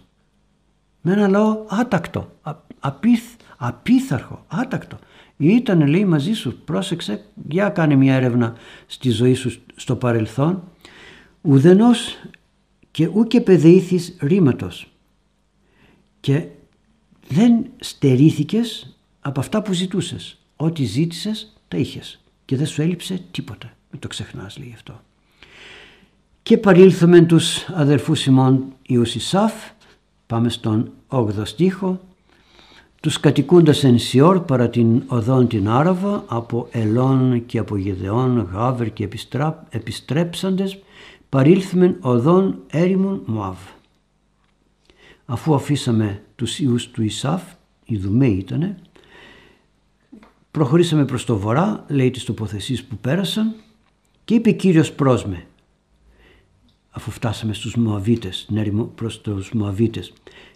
Με ένα λαό άτακτο, απίθ, απίθαρχο, άτακτο. Ήταν λέει μαζί σου, πρόσεξε, για κάνε μια έρευνα στη ζωή σου στο παρελθόν. Ουδενός και ούκε παιδεήθης ρήματος. Και δεν στερήθηκες από αυτά που ζητούσες. Ό,τι ζήτησες τα είχες και δεν σου έλειψε τίποτα. Μην το ξεχνάς λέει αυτό. Και παρήλθαμε τους αδερφούς ημών Ιωσισάφ, πάμε στον 8ο στίχο, τους κατοικούντας εν Σιόρ παρά την οδόν την Άραβα από Ελών και από Γεδεών, Γάβερ και επιστρέψαντες παρήλθμεν οδόν έρημον Μωάβ. Αφού αφήσαμε τους ιούς του Ισάφ, οι Δουμέοι ήτανε, προχωρήσαμε προς το βορρά, λέει τις τοποθεσίες που πέρασαν και είπε Κύριος πρόσμε, αφού φτάσαμε στους Μωαβίτες, προς τους Μωαβίτες,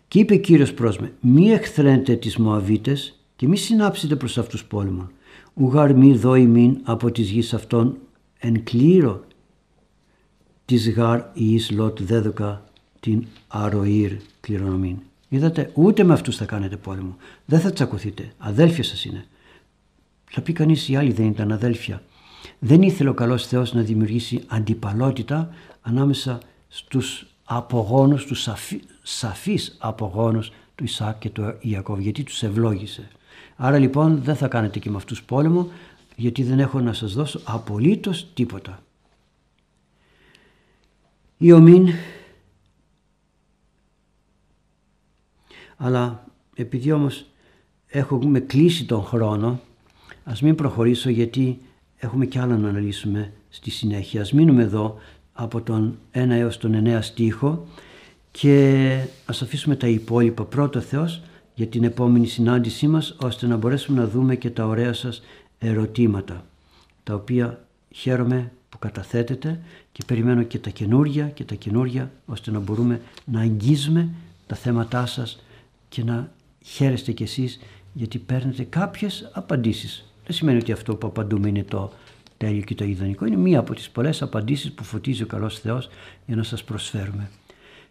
και είπε Κύριος πρόσμε, μη εχθρένετε τις Μωαβίτες και μη συνάψετε προς αυτούς πόλεμον. Ουγάρ μη δώει μην από τις γης αυτών εν κλήρο της γάρ εις λότ δέδοκα την αροήρ κληρονομήν. Είδατε, ούτε με αυτούς θα κάνετε πόλεμο. Δεν θα τσακωθείτε. Αδέλφια σας είναι. Θα πει κανείς οι άλλοι δεν ήταν αδέλφια. Δεν ήθελε ο καλός Θεός να δημιουργήσει αντιπαλότητα ανάμεσα στους απογόνους, τους σαφί, σαφείς απογόνους του Ισάκ και του Ιακώβ γιατί τους ευλόγησε. Άρα λοιπόν δεν θα κάνετε και με αυτούς πόλεμο γιατί δεν έχω να σας δώσω απολύτως τίποτα. Η ομήν αλλά επειδή όμως έχουμε κλείσει τον χρόνο ας μην προχωρήσω γιατί έχουμε κι άλλα να αναλύσουμε στη συνέχεια. Ας μείνουμε εδώ από τον 1 έως τον 9 στίχο και ας αφήσουμε τα υπόλοιπα πρώτο Θεός για την επόμενη συνάντησή μας ώστε να μπορέσουμε να δούμε και τα ωραία σας ερωτήματα τα οποία χαίρομαι που καταθέτετε και περιμένω και τα καινούρια και τα καινούρια ώστε να μπορούμε να αγγίζουμε τα θέματά σας και να χαίρεστε κι εσείς γιατί παίρνετε κάποιες απαντήσεις. Δεν σημαίνει ότι αυτό που απαντούμε είναι το τέλειο και το ιδανικό. Είναι μία από τις πολλές απαντήσεις που φωτίζει ο καλός Θεός για να σας προσφέρουμε.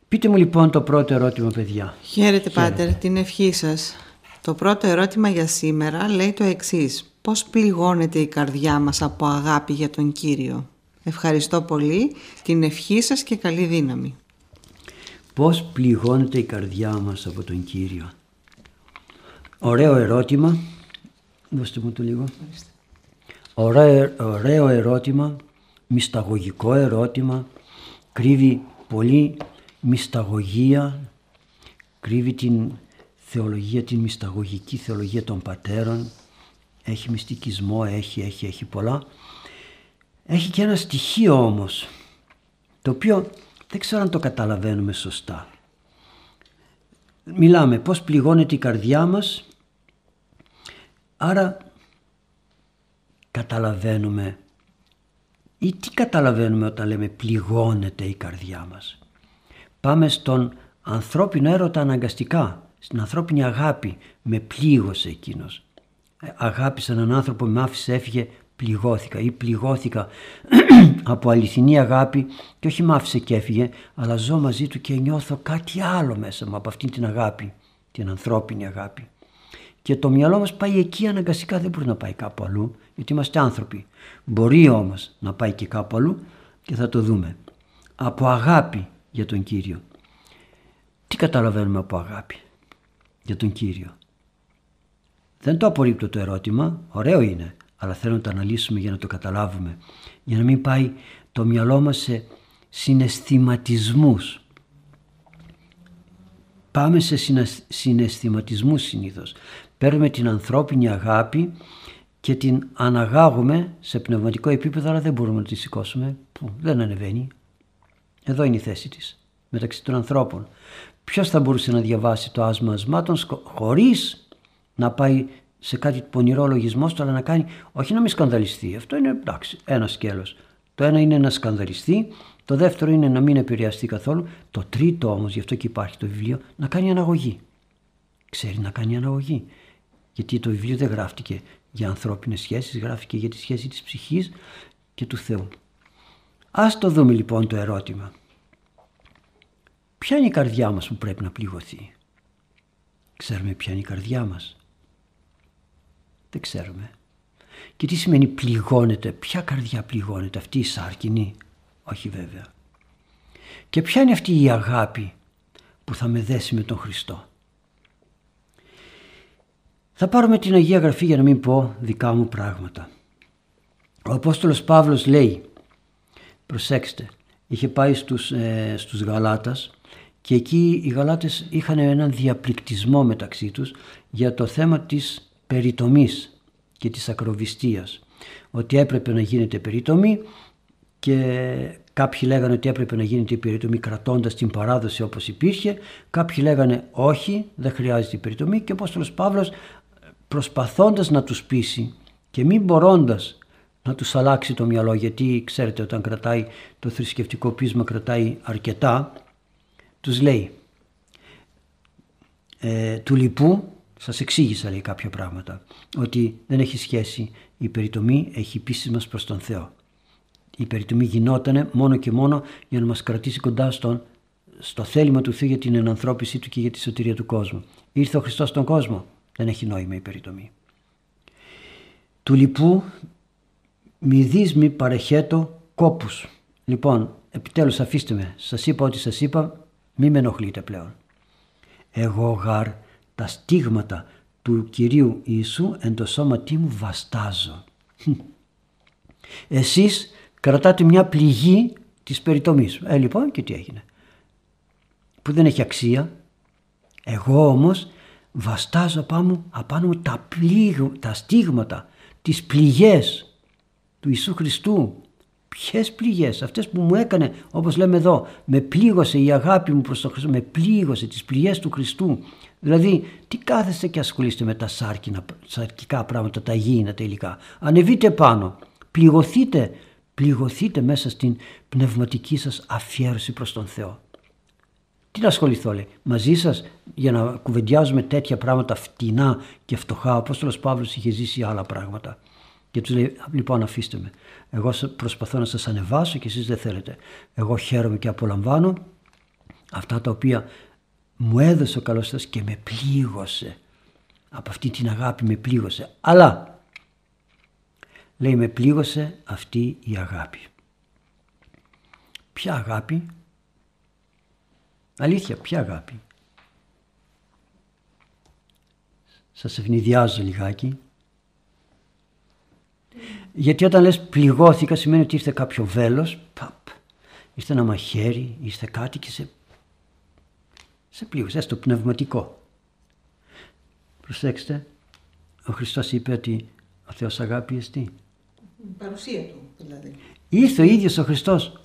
Πείτε μου λοιπόν το πρώτο ερώτημα παιδιά. Χαίρετε Πάτερ, την ευχή σας. Το πρώτο ερώτημα για σήμερα λέει το εξής. Πώς πληγώνεται η καρδιά μας από αγάπη για τον Κύριο; Ευχαριστώ πολύ, την ευχή σας και καλή δύναμη. Πώς πληγώνεται η καρδιά μας από τον Κύριο; Ωραίο ερώτημα. Δώστε μου το λίγο. Ωραίο, ωραίο ερώτημα, μυσταγωγικό ερώτημα, κρύβει πολύ μυσταγωγία, κρύβει την θεολογία, την μυσταγωγική θεολογία των πατέρων, έχει μυστικισμό, έχει, έχει, έχει πολλά. Έχει και ένα στοιχείο όμως, το οποίο δεν ξέρω αν το καταλαβαίνουμε σωστά. Μιλάμε πώς πληγώνεται η καρδιά μας, άρα καταλαβαίνουμε ή τι καταλαβαίνουμε όταν λέμε πληγώνεται η καρδιά μας. Πάμε στον ανθρώπινο έρωτα αναγκαστικά, στην ανθρώπινη αγάπη, με πλήγωσε εκείνος. Ε, αγάπησα έναν άνθρωπο, με άφησε, έφυγε, πληγώθηκα ή πληγώθηκα *clears throat* από αληθινή αγάπη και όχι με άφησε και έφυγε, αλλά ζω μαζί του και νιώθω κάτι άλλο μέσα μου από αυτήν την αγάπη, την ανθρώπινη αγάπη. Και το μυαλό μας πάει εκεί αναγκαστικά δεν μπορεί να πάει κάπου αλλού γιατί είμαστε άνθρωποι. Μπορεί όμως να πάει και κάπου αλλού και θα το δούμε. Από αγάπη για τον Κύριο. Τι καταλαβαίνουμε από αγάπη για τον Κύριο; Δεν το απορρίπτω το ερώτημα, ωραίο είναι, αλλά θέλω να το αναλύσουμε για να το καταλάβουμε. Για να μην πάει το μυαλό μας σε συναισθηματισμούς. Πάμε σε συναισθηματισμούς συνήθως. Παίρνουμε την ανθρώπινη αγάπη και την αναγάγουμε σε πνευματικό επίπεδο αλλά δεν μπορούμε να τη σηκώσουμε. Που δεν ανεβαίνει. Εδώ είναι η θέση της μεταξύ των ανθρώπων. Ποιος θα μπορούσε να διαβάσει το άσμα ασμάτων χωρίς να πάει σε κάτι πονηρό λογισμό του αλλά να κάνει όχι να μην σκανδαλιστεί. Αυτό είναι εντάξει ένα σκέλος. Το ένα είναι να σκανδαλιστεί, το δεύτερο είναι να μην επηρεαστεί καθόλου. Το τρίτο όμως, γι' αυτό και υπάρχει το βιβλίο, να κάνει αναγωγή. Ξέρει να κάνει αναγωγή. Γιατί το βιβλίο δεν γράφτηκε για ανθρώπινες σχέσεις, γράφτηκε για τη σχέση της ψυχής και του Θεού. Ας το δούμε λοιπόν το ερώτημα. Ποια είναι η καρδιά μας που πρέπει να πληγωθεί; Ξέρουμε ποια είναι η καρδιά μας; Δεν ξέρουμε. Και τι σημαίνει πληγώνεται, ποια καρδιά πληγώνεται, αυτή η σάρκινη; Όχι βέβαια. Και ποια είναι αυτή η αγάπη που θα με δέσει με τον Χριστό; Θα πάρουμε την Αγία Γραφή για να μην πω δικά μου πράγματα. Ο Απόστολος Παύλος λέει, προσέξτε, είχε πάει στους, ε, στους Γαλάτας και εκεί οι Γαλάτες είχαν έναν διαπληκτισμό μεταξύ τους για το θέμα της περιτομής και της ακροβιστίας. Ότι έπρεπε να γίνεται περιτομή και κάποιοι λέγανε ότι έπρεπε να γίνεται η περιτομή κρατώντας την παράδοση όπως υπήρχε. Κάποιοι λέγανε όχι, δεν χρειάζεται η περιτομή και ο Απόστολος Παύλος προσπαθώντας να τους πείσει και μην μπορώντας να τους αλλάξει το μυαλό γιατί ξέρετε όταν κρατάει το θρησκευτικό πείσμα κρατάει αρκετά τους λέει ε, του λοιπού σας εξήγησα λέει κάποια πράγματα ότι δεν έχει σχέση η περιτομή έχει πείσει μας προς τον Θεό. Η περιτομή γινότανε μόνο και μόνο για να μας κρατήσει κοντά στον, στο θέλημα του Θεού για την ενανθρώπιση του και για τη σωτηρία του κόσμου. Ήρθε ο Χριστός στον κόσμο δεν έχει νόημα η περιτομή. Του λοιπού μη δεις μη παρεχέτω κόπους. Λοιπόν, επιτέλους αφήστε με. Σας είπα ό,τι σας είπα, μη με ενοχλείτε πλέον. Εγώ γαρ τα στίγματα του Κυρίου Ιησού εν το σώματί μου βαστάζω. Εσείς κρατάτε μια πληγή της περιτομής. Ε, λοιπόν, και τι έγινε. Που δεν έχει αξία. Εγώ όμως βαστάζω απάνω, απάνω μου τα, πλήγ, τα στίγματα, τις πληγές του Ιησού Χριστού. Ποιες πληγές, αυτές που μου έκανε, όπως λέμε εδώ, με πλήγωσε η αγάπη μου προς τον Χριστό, με πλήγωσε τις πληγές του Χριστού. Δηλαδή, τι κάθεστε και ασχολείστε με τα σάρκινα, σαρκικά πράγματα, τα υγιεινά, τα υλικά. Ανεβείτε πάνω, πληγωθείτε, πληγωθείτε μέσα στην πνευματική σας αφιέρωση προς τον Θεό. Τι να ασχοληθώ λέει, μαζί σας για να κουβεντιάζουμε τέτοια πράγματα φτηνά και φτωχά. Ο Απόστολος Παύλος είχε ζήσει άλλα πράγματα. Και τους λέει, λοιπόν αφήστε με. Εγώ προσπαθώ να σας ανεβάσω και εσείς δεν θέλετε. Εγώ χαίρομαι και απολαμβάνω αυτά τα οποία μου έδωσε ο καλός σας και με πλήγωσε. Από αυτή την αγάπη με πλήγωσε. Αλλά, λέει με πλήγωσε αυτή η αγάπη. Ποια αγάπη, Αλήθεια, ποια αγάπη. Σας ευνηδιάζω λιγάκι. Γιατί όταν λες πληγώθηκα σημαίνει ότι ήρθε κάποιο βέλος, παπ, ήρθε ένα μαχαίρι, ήρθε κάτι και σε, σε πλήγωσε, έστω πνευματικό. Προσέξτε, ο Χριστός είπε ότι ο Θεός αγάπη εστί. Παρουσία του δηλαδή. Ήρθε ο ίδιος ο Χριστός.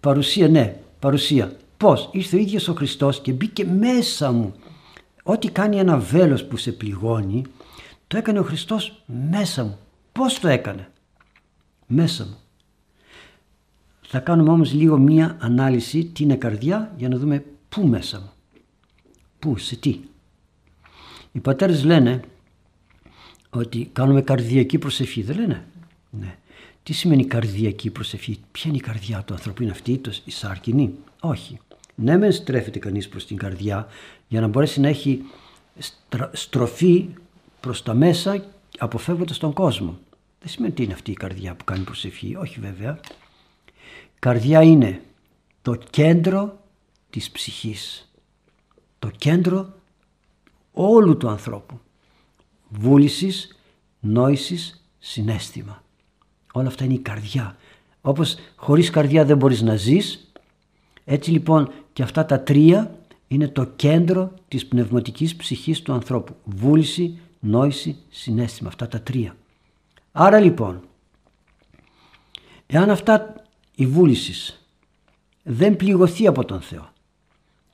Παρουσία, ναι, παρουσία. Πώς, ήρθε ο ίδιος ο Χριστός και μπήκε μέσα μου. Ό,τι κάνει ένα βέλος που σε πληγώνει, το έκανε ο Χριστός μέσα μου. Πώς το έκανε; Μέσα μου. Θα κάνουμε όμως λίγο μία ανάλυση τι είναι καρδιά για να δούμε πού μέσα μου. Πού, σε τι. Οι πατέρες λένε ότι κάνουμε καρδιακή προσευχή. Δεν λένε; Ναι. Τι σημαίνει καρδιακή προσευχή; Ποια είναι η καρδιά του ανθρώπου. Είναι αυτή η σάρκινη; Όχι ναι μεν στρέφεται κανείς προς την καρδιά για να μπορέσει να έχει στροφή προς τα μέσα αποφεύγοντας τον κόσμο. Δεν σημαίνει ότι είναι αυτή η καρδιά που κάνει προσευχή. Όχι βέβαια. Καρδιά είναι το κέντρο της ψυχής. Το κέντρο όλου του ανθρώπου. βούλησης, νόησης, συνέστημα. Όλα αυτά είναι η καρδιά. Όπως χωρίς καρδιά δεν μπορείς να ζεις, έτσι λοιπόν και αυτά τα τρία είναι το κέντρο της πνευματικής ψυχής του ανθρώπου. Βούληση, νόηση, συνέστημα. Αυτά τα τρία. Άρα λοιπόν, εάν αυτά η βούλησης δεν πληγωθεί από τον Θεό,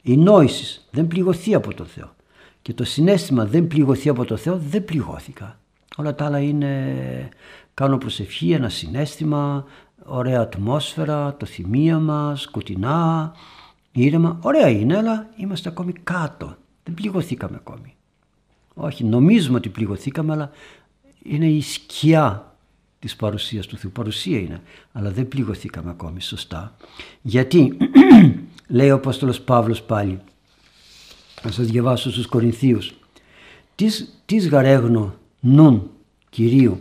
η νόησης δεν πληγωθεί από τον Θεό και το συνέστημα δεν πληγωθεί από τον Θεό, δεν πληγώθηκα. Όλα τα άλλα είναι κάνω προσευχή, ένα συνέστημα, ωραία ατμόσφαιρα, το θυμία μας, σκοτεινά, ήρεμα. Ωραία είναι, αλλά είμαστε ακόμη κάτω. Δεν πληγωθήκαμε ακόμη. Όχι, νομίζουμε ότι πληγωθήκαμε, αλλά είναι η σκιά της παρουσίας του Θεού. Παρουσία είναι, αλλά δεν πληγωθήκαμε ακόμη σωστά. Γιατί, *clears throat* λέει ο Απόστολος Παύλος πάλι, να σας διαβάσω στους Κορινθίους, «Τις, τις γαρέγνω νουν Κυρίου,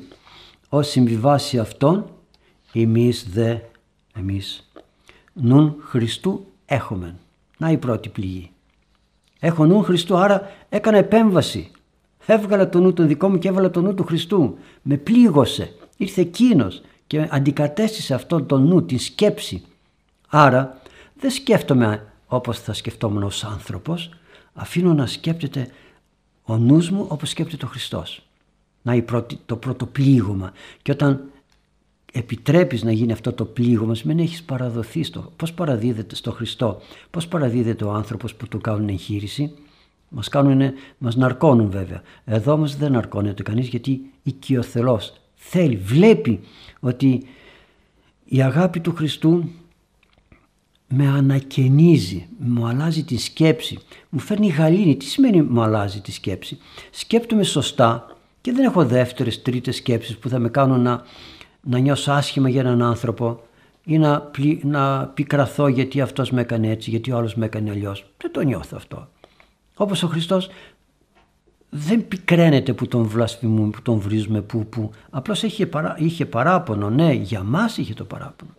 ως συμβιβάσει αυτόν, εμείς δε, εμείς, νουν Χριστού έχουμε. Να η πρώτη πληγή. Έχω νου Χριστού, άρα έκανα επέμβαση. Έβγαλα το νου τον δικό μου και έβαλα το νου του Χριστού. Με πλήγωσε. Ήρθε εκείνος και αντικατέστησε αυτόν τον νου, την σκέψη. Άρα δεν σκέφτομαι όπως θα σκεφτόμουν ως άνθρωπος. Αφήνω να σκέπτεται ο νους μου όπως σκέπτεται ο Χριστός. Να το πρώτο πλήγωμα. Και όταν επιτρέπεις να γίνει αυτό το πλήγωμα σημαίνει έχεις παραδοθεί στο πώς παραδίδεται στο Χριστό πώς παραδίδεται ο άνθρωπος που του κάνουν εγχείρηση μας, κάνουν, μας ναρκώνουν βέβαια εδώ όμως δεν ναρκώνεται κανείς γιατί οικειοθελώς θέλει, βλέπει ότι η αγάπη του Χριστού με ανακαινίζει, μου αλλάζει τη σκέψη, μου φέρνει γαλήνη. Τι σημαίνει μου αλλάζει τη σκέψη. Σκέπτομαι σωστά και δεν έχω δεύτερες, τρίτες σκέψεις που θα με κάνουν να να νιώσω άσχημα για έναν άνθρωπο ή να, πλη, να πικραθώ γιατί αυτός με έκανε έτσι, γιατί ο άλλος με έκανε αλλιώς. Δεν το νιώθω αυτό. Όπως ο Χριστός δεν πικραίνεται που τον βλασφημούμε, που τον βρίζουμε, που, που. Απλώς είχε, παρά, είχε παράπονο, ναι, για μας είχε το παράπονο.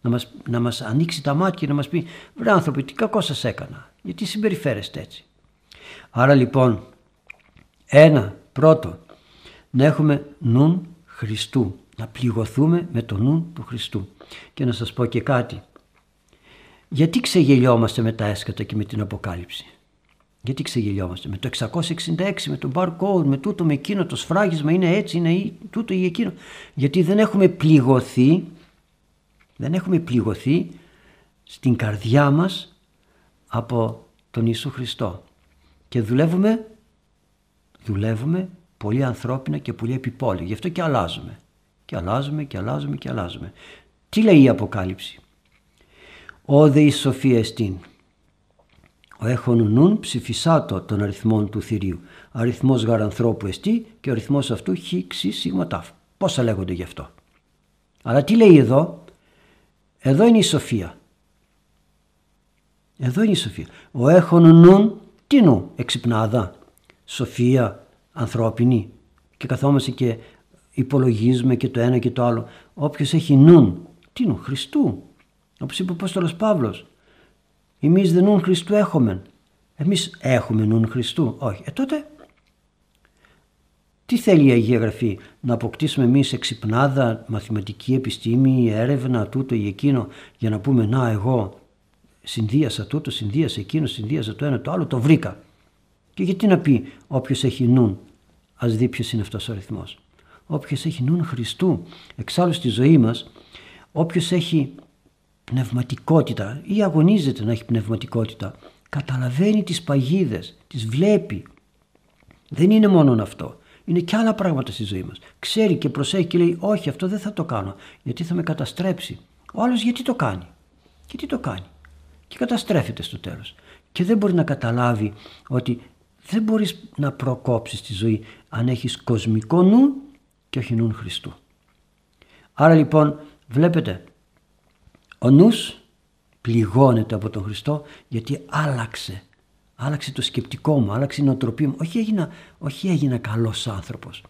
Να μας, να μας ανοίξει τα μάτια και να μας πει «Βρε άνθρωποι, τι κακό σας έκανα, γιατί συμπεριφέρεστε έτσι». Άρα λοιπόν, ένα, πρώτο, να έχουμε νουν Χριστού να πληγωθούμε με το νου του Χριστού. Και να σας πω και κάτι. Γιατί ξεγελιόμαστε με τα έσκατα και με την Αποκάλυψη; Γιατί ξεγελιόμαστε; Με το 666, με το barcode, με τούτο, με εκείνο, το σφράγισμα είναι έτσι, είναι τούτο ή εκείνο. Γιατί δεν έχουμε πληγωθεί, δεν έχουμε πληγωθεί στην καρδιά μας από τον Ιησού Χριστό. Και δουλεύουμε, δουλεύουμε πολύ ανθρώπινα και πολύ επιπόλαια. Γι' αυτό και αλλάζουμε. Και αλλάζουμε και αλλάζουμε και αλλάζουμε. Τι λέει η Αποκάλυψη; «Ο δε η σοφία εστίν». Ο έχων νουν ψηφισάτο των αριθμών του θηρίου. Αριθμός γαρανθρώπου εστί και ο αριθμός αυτού χ, ξ, σίγμα, τάφ. Πόσα λέγονται γι' αυτό; Αλλά τι λέει εδώ; Εδώ είναι η σοφία. Εδώ είναι η σοφία. Ο έχων νουν τι νου εξυπνάδα. Σοφία ανθρώπινη. Και καθόμαστε και υπολογίζουμε και το ένα και το άλλο. Όποιος έχει νουν, τι νου, Χριστού. Όπως είπε ο Απόστολος Παύλος. Εμείς δεν νουν Χριστού έχουμε. Εμείς έχουμε νουν Χριστού. Όχι. Ε τότε τι θέλει η Αγία Γραφή, να αποκτήσουμε εμείς εξυπνάδα, μαθηματική επιστήμη, έρευνα, τούτο ή εκείνο, για να πούμε να εγώ συνδύασα τούτο, συνδύασα εκείνο, συνδύασα το ένα, το άλλο, το βρήκα. Και γιατί να πει όποιος έχει νουν, ας δει ποιος είναι αυτός ο αριθμός όποιος έχει νουν Χριστού. Εξάλλου στη ζωή μας, όποιος έχει πνευματικότητα ή αγωνίζεται να έχει πνευματικότητα, καταλαβαίνει τις παγίδες, τις βλέπει. Δεν είναι μόνο αυτό. Είναι και άλλα πράγματα στη ζωή μας. Ξέρει και προσέχει και λέει όχι αυτό δεν θα το κάνω γιατί θα με καταστρέψει. Ο άλλος γιατί το κάνει; Και τι το κάνει; Και καταστρέφεται στο τέλος. Και δεν μπορεί να καταλάβει ότι δεν μπορείς να προκόψεις τη ζωή αν έχεις κοσμικό νου και όχι νουν Χριστού. Άρα λοιπόν βλέπετε ο νους πληγώνεται από τον Χριστό γιατί άλλαξε. Άλλαξε το σκεπτικό μου, άλλαξε η νοοτροπία μου. Όχι έγινα, όχι έγινα καλός άνθρωπος.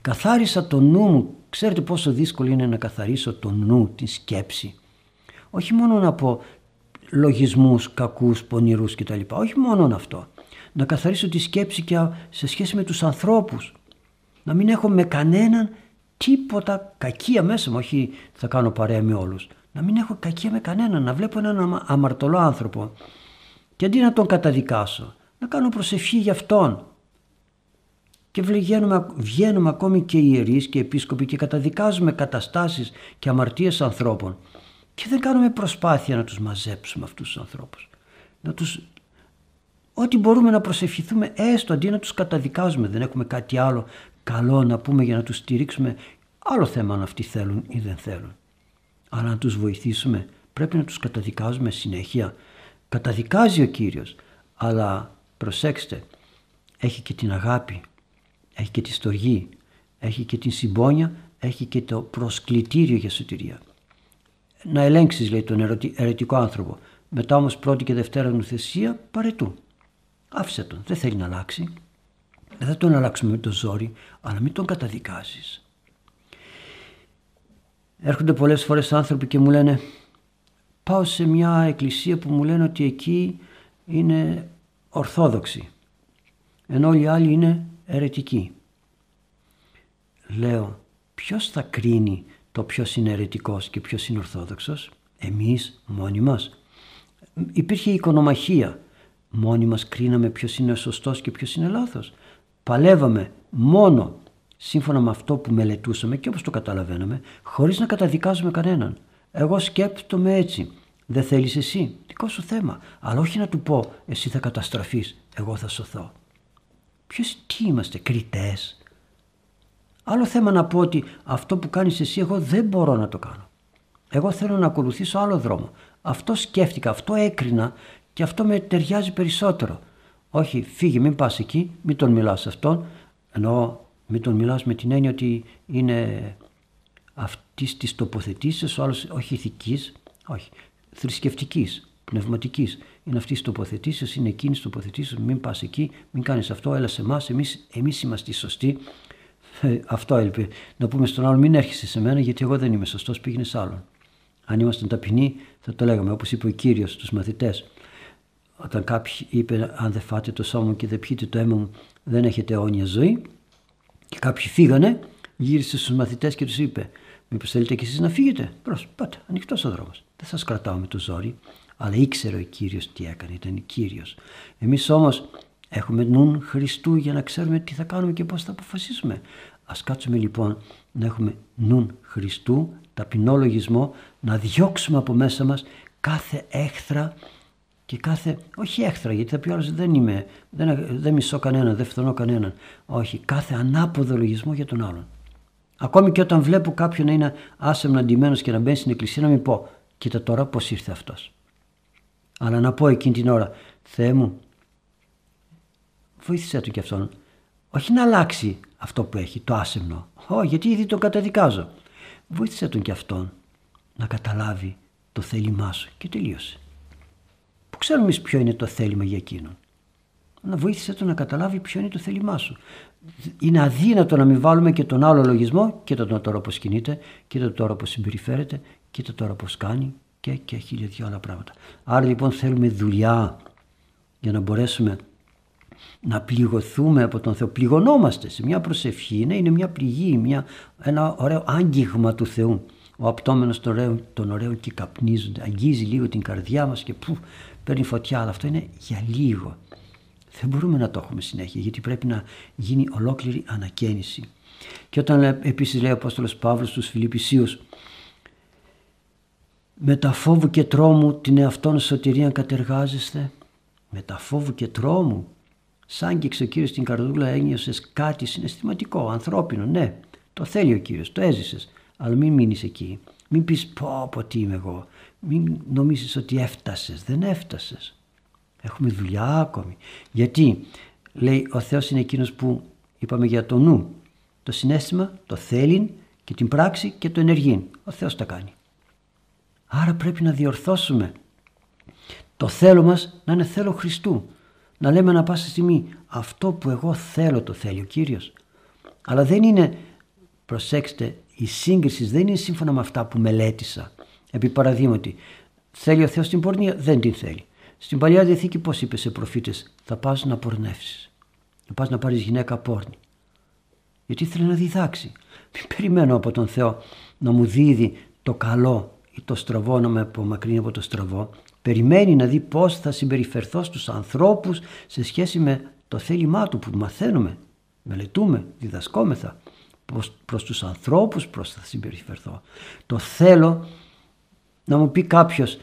Καθάρισα το νου μου. Ξέρετε πόσο δύσκολο είναι να καθαρίσω το νου, τη σκέψη. Όχι μόνο να πω λογισμούς κακούς, πονηρούς κτλ. Όχι μόνο αυτό. να καθαρίσω τη σκέψη και σε σχέση με τους ανθρώπους. Να μην έχω με κανέναν τίποτα κακία μέσα μου, όχι θα κάνω παρέα με όλους. Να μην έχω κακία με κανέναν, να βλέπω έναν αμαρτωλό άνθρωπο και αντί να τον καταδικάσω, να κάνω προσευχή για αυτόν. Και βγαίνουμε, βγαίνουμε ακόμη και οι ιερείς και οι επίσκοποι και καταδικάζουμε καταστάσεις και αμαρτίες ανθρώπων και δεν κάνουμε προσπάθεια να τους μαζέψουμε αυτούς τους ανθρώπους. Να τους... Ό,τι μπορούμε να προσευχηθούμε έστω αντί να τους καταδικάζουμε. Δεν έχουμε κάτι άλλο καλό να πούμε για να τους στηρίξουμε. Άλλο θέμα αν αυτοί θέλουν ή δεν θέλουν. Αλλά να τους βοηθήσουμε πρέπει να τους καταδικάζουμε συνέχεια. Καταδικάζει ο Κύριος αλλά προσέξτε έχει και την αγάπη, έχει και τη στοργή, έχει και την συμπόνια, έχει και το προσκλητήριο για σωτηρία να ελέγξεις λέει τον αιρετικό άνθρωπο. Μετά όμως πρώτη και δευτέρα νουθεσία παρετού. Άφησε τον, δεν θέλει να αλλάξει. Δεν θα τον αλλάξουμε με το ζόρι, αλλά μην τον καταδικάζεις. Έρχονται πολλές φορές άνθρωποι και μου λένε πάω σε μια εκκλησία που μου λένε ότι εκεί είναι ορθόδοξη ενώ όλοι οι άλλοι είναι αιρετικοί. Λέω ποιος θα κρίνει το ποιος είναι αιρετικός και ποιος είναι ορθόδοξος; Εμείς μόνοι μας. Υπήρχε η οικονομαχία. Μόνοι μας κρίναμε ποιος είναι σωστός και ποιος είναι λάθος. Παλεύαμε μόνο σύμφωνα με αυτό που μελετούσαμε και όπως το καταλαβαίναμε χωρίς να καταδικάζουμε κανέναν. Εγώ σκέπτομαι έτσι. Δεν θέλεις εσύ; Δικό σου θέμα. Αλλά όχι να του πω εσύ θα καταστραφείς. Εγώ θα σωθώ. Ποιος τι είμαστε κριτές; Άλλο θέμα να πω ότι αυτό που κάνεις εσύ εγώ δεν μπορώ να το κάνω. Εγώ θέλω να ακολουθήσω άλλο δρόμο. Αυτό σκέφτηκα, αυτό έκρινα και αυτό με ταιριάζει περισσότερο. Όχι, φύγε, μην πας εκεί, μην τον μιλάς σε αυτόν. Ενώ μην τον μιλάς με την έννοια ότι είναι αυτής της τοποθετήσεως, ο άλλος όχι ηθικής, όχι, θρησκευτικής, πνευματικής. Είναι αυτής της τοποθετήσεως, είναι εκείνης της τοποθετήσεως. Μην πας εκεί, μην κάνεις αυτό, έλα σε εμάς. Εμείς είμαστε οι σωστοί ε, αυτό έλειπε. Να πούμε στον άλλο, μην έρχεσαι σε μένα, γιατί εγώ δεν είμαι σωστός, πήγαινε σε άλλον. Αν ήμασταν ταπεινοί, θα το λέγαμε, όπως είπε ο κύριος στους μαθητές. Όταν κάποιοι είπε, αν δεν φάτε το σώμα μου και δεν πιείτε το αίμα μου, δεν έχετε αιώνια ζωή. Και κάποιοι φύγανε, γύρισε στους μαθητές και τους είπε, Μήπως θέλετε κι εσείς να φύγετε; Προ, πάτε, ανοιχτός ο δρόμος. Δεν σας κρατάω με το ζόρι. Αλλά ήξερε ο κύριος τι έκανε, ήταν κύριος. Εμείς όμως Έχουμε νουν Χριστού για να ξέρουμε τι θα κάνουμε και πώς θα αποφασίσουμε. Ας κάτσουμε λοιπόν να έχουμε νουν Χριστού, ταπεινό λογισμό, να διώξουμε από μέσα μας κάθε έχθρα και κάθε, όχι έχθρα γιατί θα πει άλλος δεν είμαι, δεν, δεν μισώ κανέναν, δεν φθονώ κανέναν. Όχι, κάθε ανάποδο λογισμό για τον άλλον. Ακόμη και όταν βλέπω κάποιον να είναι άσεμνα αντιμένος και να μπαίνει στην εκκλησία να μην πω κοίτα τώρα πώς ήρθε αυτός. Αλλά να πω εκείνη την ώρα Θεέ μου βοήθησέ του και αυτόν. Όχι να αλλάξει αυτό που έχει, το άσεμνο. Όχι, γιατί ήδη τον καταδικάζω. Βοήθησέ τον και αυτόν να καταλάβει το θέλημά σου και τελείωσε. Που ξέρουμε εμείς ποιο είναι το θέλημα για εκείνον. Να βοήθησε τον να καταλάβει ποιο είναι το θέλημά σου. Είναι αδύνατο να μην βάλουμε και τον άλλο λογισμό, κοίτα τον τώρα πώς κινείται, κοίτα τώρα πώς συμπεριφέρεται, κοίτα τώρα πώς κάνει και, και χίλια δυο άλλα πράγματα. Άρα λοιπόν θέλουμε δουλειά για να μπορέσουμε να πληγωθούμε από τον Θεό. Πληγωνόμαστε σε μια προσευχή, είναι, είναι μια πληγή, μια, ένα ωραίο άγγιγμα του Θεού. Ο απτόμενος των ωραίων, των ωραίων και καπνίζονται, αγγίζει λίγο την καρδιά μας και που παίρνει φωτιά, αλλά αυτό είναι για λίγο. Δεν μπορούμε να το έχουμε συνέχεια γιατί πρέπει να γίνει ολόκληρη ανακαίνιση. Και όταν επίσης λέει ο Απόστολος Παύλος στους Φιλιππισίους με τα φόβου και τρόμου την εαυτόν σωτηρία κατεργάζεστε με τα φόβου και τρόμου Σαν και ο Κύριος στην καρδούλα ένιωσες κάτι συναισθηματικό, ανθρώπινο, ναι. Το θέλει ο Κύριος, το έζησες. Αλλά μην μείνεις εκεί. Μην πεις πω πω τι είμαι εγώ. Μην νομίζεις ότι έφτασες. Δεν έφτασες. Έχουμε δουλειά ακόμη. Γιατί λέει ο Θεός είναι εκείνος που είπαμε για το νου. Το συνέστημα, το θέλει και την πράξη και το ενεργεί. Ο Θεός τα κάνει. Άρα πρέπει να διορθώσουμε το θέλω μας να είναι θέλω Χριστού να λέμε ανα πάσα στιγμή αυτό που εγώ θέλω το θέλει ο Κύριος. Αλλά δεν είναι, προσέξτε, η σύγκριση δεν είναι σύμφωνα με αυτά που μελέτησα. Επί παραδείγματι, θέλει ο Θεός την πορνεία, δεν την θέλει. Στην Παλιά Διαθήκη πώς είπε σε προφήτες, θα πας να πορνεύσεις, να πας να πάρεις γυναίκα πόρνη. Γιατί ήθελε να διδάξει. Μην περιμένω από τον Θεό να μου δίδει το καλό ή το στραβό να με απομακρύνει από το στραβό. Περιμένει να δει πώς θα συμπεριφερθώ στους ανθρώπους σε σχέση με το θέλημά του που μαθαίνουμε, μελετούμε, διδασκόμεθα. Προς, προς τους ανθρώπους πώς θα συμπεριφερθώ. Το θέλω να μου πει κάποιος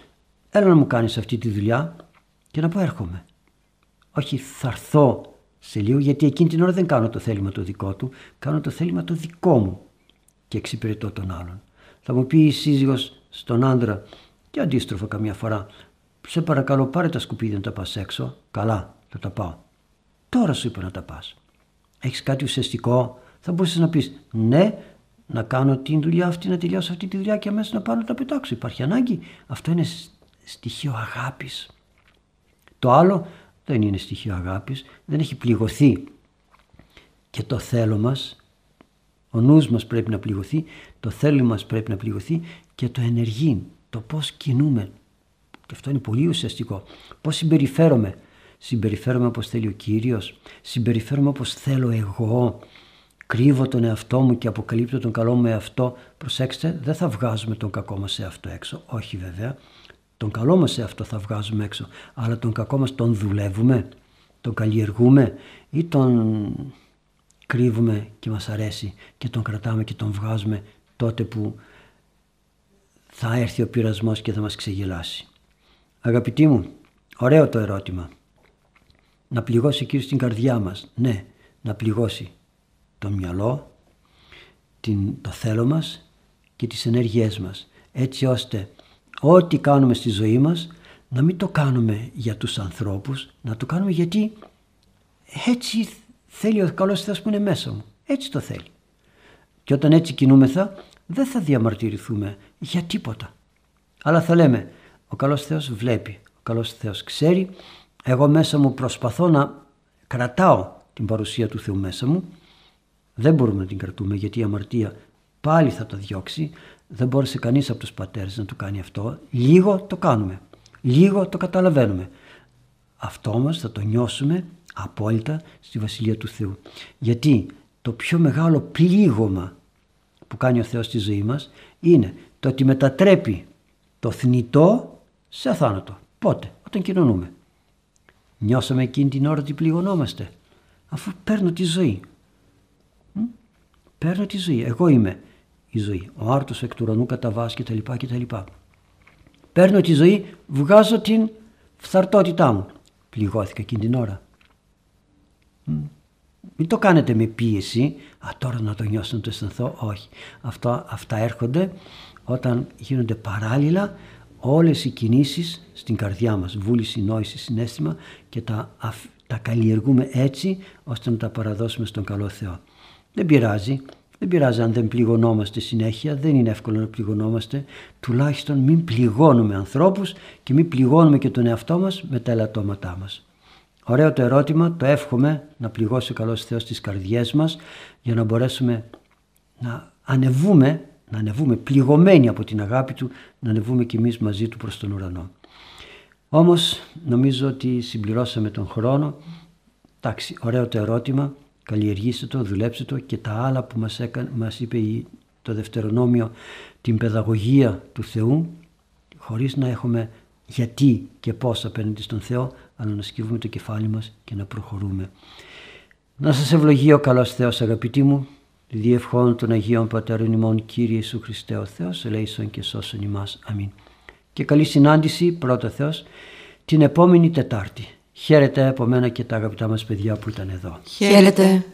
έλα να μου κάνεις αυτή τη δουλειά και να πω έρχομαι. Όχι θα έρθω σε λίγο γιατί εκείνη την ώρα δεν κάνω το θέλημα το δικό του, κάνω το θέλημα το δικό μου και εξυπηρετώ τον άλλον. Θα μου πει η σύζυγος στον άντρα και αντίστροφα καμιά φορά σε παρακαλώ πάρε τα σκουπίδια να τα πας έξω. Καλά θα τα πάω. Τώρα σου είπα να τα πας. Έχεις κάτι ουσιαστικό; Θα μπορούσες να πεις ναι να κάνω την δουλειά αυτή, να τελειώσω αυτή τη δουλειά και αμέσως να πάω να τα πετάξω. Υπάρχει ανάγκη. Αυτό είναι στοιχείο αγάπης. Το άλλο δεν είναι στοιχείο αγάπης, δεν έχει πληγωθεί και το θέλω μας, ο νους μας πρέπει να πληγωθεί, το θέλω μας πρέπει να πληγωθεί και το ενεργεί, το πώς κινούμε. Και αυτό είναι πολύ ουσιαστικό. Πώς συμπεριφέρομαι. Συμπεριφέρομαι όπως θέλει ο Κύριος, συμπεριφέρομαι όπως θέλω εγώ, κρύβω τον εαυτό μου και αποκαλύπτω τον καλό μου εαυτό. Προσέξτε, δεν θα βγάζουμε τον κακό μας εαυτό έξω, όχι βέβαια. Τον καλό μας εαυτό θα βγάζουμε έξω, αλλά τον κακό μας τον δουλεύουμε, τον καλλιεργούμε ή τον κρύβουμε και μας αρέσει και τον κρατάμε και τον βγάζουμε τότε που θα έρθει ο πειρασμός και θα μας ξεγελάσει. Αγαπητοί μου, ωραίο το ερώτημα. Να πληγώσει Κύριος την καρδιά μας. Ναι, να πληγώσει το μυαλό, την, το θέλω μας και τις ενέργειές μας. Έτσι ώστε ό,τι κάνουμε στη ζωή μας να μην το κάνουμε για τους ανθρώπους, να το κάνουμε γιατί έτσι θέλει ο καλός Θεός που είναι μέσα μου. Έτσι το θέλει. Και όταν έτσι κινούμεθα δεν θα διαμαρτυρηθούμε για τίποτα. Αλλά θα λέμε ο καλός Θεός βλέπει, ο καλός Θεός ξέρει, εγώ μέσα μου προσπαθώ να κρατάω την παρουσία του Θεού μέσα μου. Δεν μπορούμε να την κρατούμε γιατί η αμαρτία πάλι θα το διώξει, δεν μπόρεσε κανείς από τους πατέρες να το κάνει αυτό. Λίγο το κάνουμε. Λίγο το καταλαβαίνουμε. Αυτό μας θα το νιώσουμε απόλυτα στη Βασιλεία του Θεού. Γιατί το πιο μεγάλο πλήγωμα που κάνει ο Θεός στη ζωή μας είναι το ότι μετατρέπει το θνητό σε αθάνατο. Πότε, όταν κοινωνούμε. Νιώσαμε εκείνη την ώρα ότι πληγωνόμαστε. Αφού παίρνω τη ζωή. Παίρνω τη ζωή. Εγώ είμαι η ζωή. Ο άρτος εκ του ουρανού καταβάς και τα λοιπά και τα λοιπά. Παίρνω τη ζωή, βγάζω την φθαρτότητά μου. Πληγώθηκα εκείνη την ώρα. Μην το κάνετε με πίεση. Α, τώρα να το νιώσω, να το αισθανθώ. Όχι. Αυτό, αυτά έρχονται όταν γίνονται παράλληλα όλες οι κινήσεις στην καρδιά μας. Βούληση, νόηση, συνέστημα και τα, τα καλλιεργούμε έτσι ώστε να τα παραδώσουμε στον καλό Θεό. Δεν πειράζει. Δεν πειράζει αν δεν πληγωνόμαστε συνέχεια, δεν είναι εύκολο να πληγωνόμαστε. Τουλάχιστον μην πληγώνουμε ανθρώπους και μην πληγώνουμε και τον εαυτό μας με τα ελαττώματά μας. Ωραίο το ερώτημα, το εύχομαι να πληγώσει ο καλός Θεός στις καρδιές μας για να μπορέσουμε να ανεβούμε, να ανεβούμε πληγωμένοι από την αγάπη Του, να ανεβούμε κι εμείς μαζί Του προς τον ουρανό. Όμως νομίζω ότι συμπληρώσαμε τον χρόνο. Εντάξει, ωραίο το ερώτημα καλλιεργήστε το, δουλέψτε το και τα άλλα που μας, έκανε, μας είπε το Δευτερονόμιο την παιδαγωγία του Θεού χωρίς να έχουμε γιατί και πώς απέναντι στον Θεό αλλά να σκύβουμε το κεφάλι μας και να προχωρούμε. Να σας ευλογεί ο καλός Θεός αγαπητοί μου διευχών των Αγίων Πατέρων ημών Κύριε Ιησού Χριστέ ο Θεός ελέησον και σώσον ημάς. Αμήν. Και καλή συνάντηση πρώτα Θεός την επόμενη Τετάρτη. Χαίρετε από μένα και τα αγαπητά μας παιδιά που ήταν εδώ. Χαίρετε.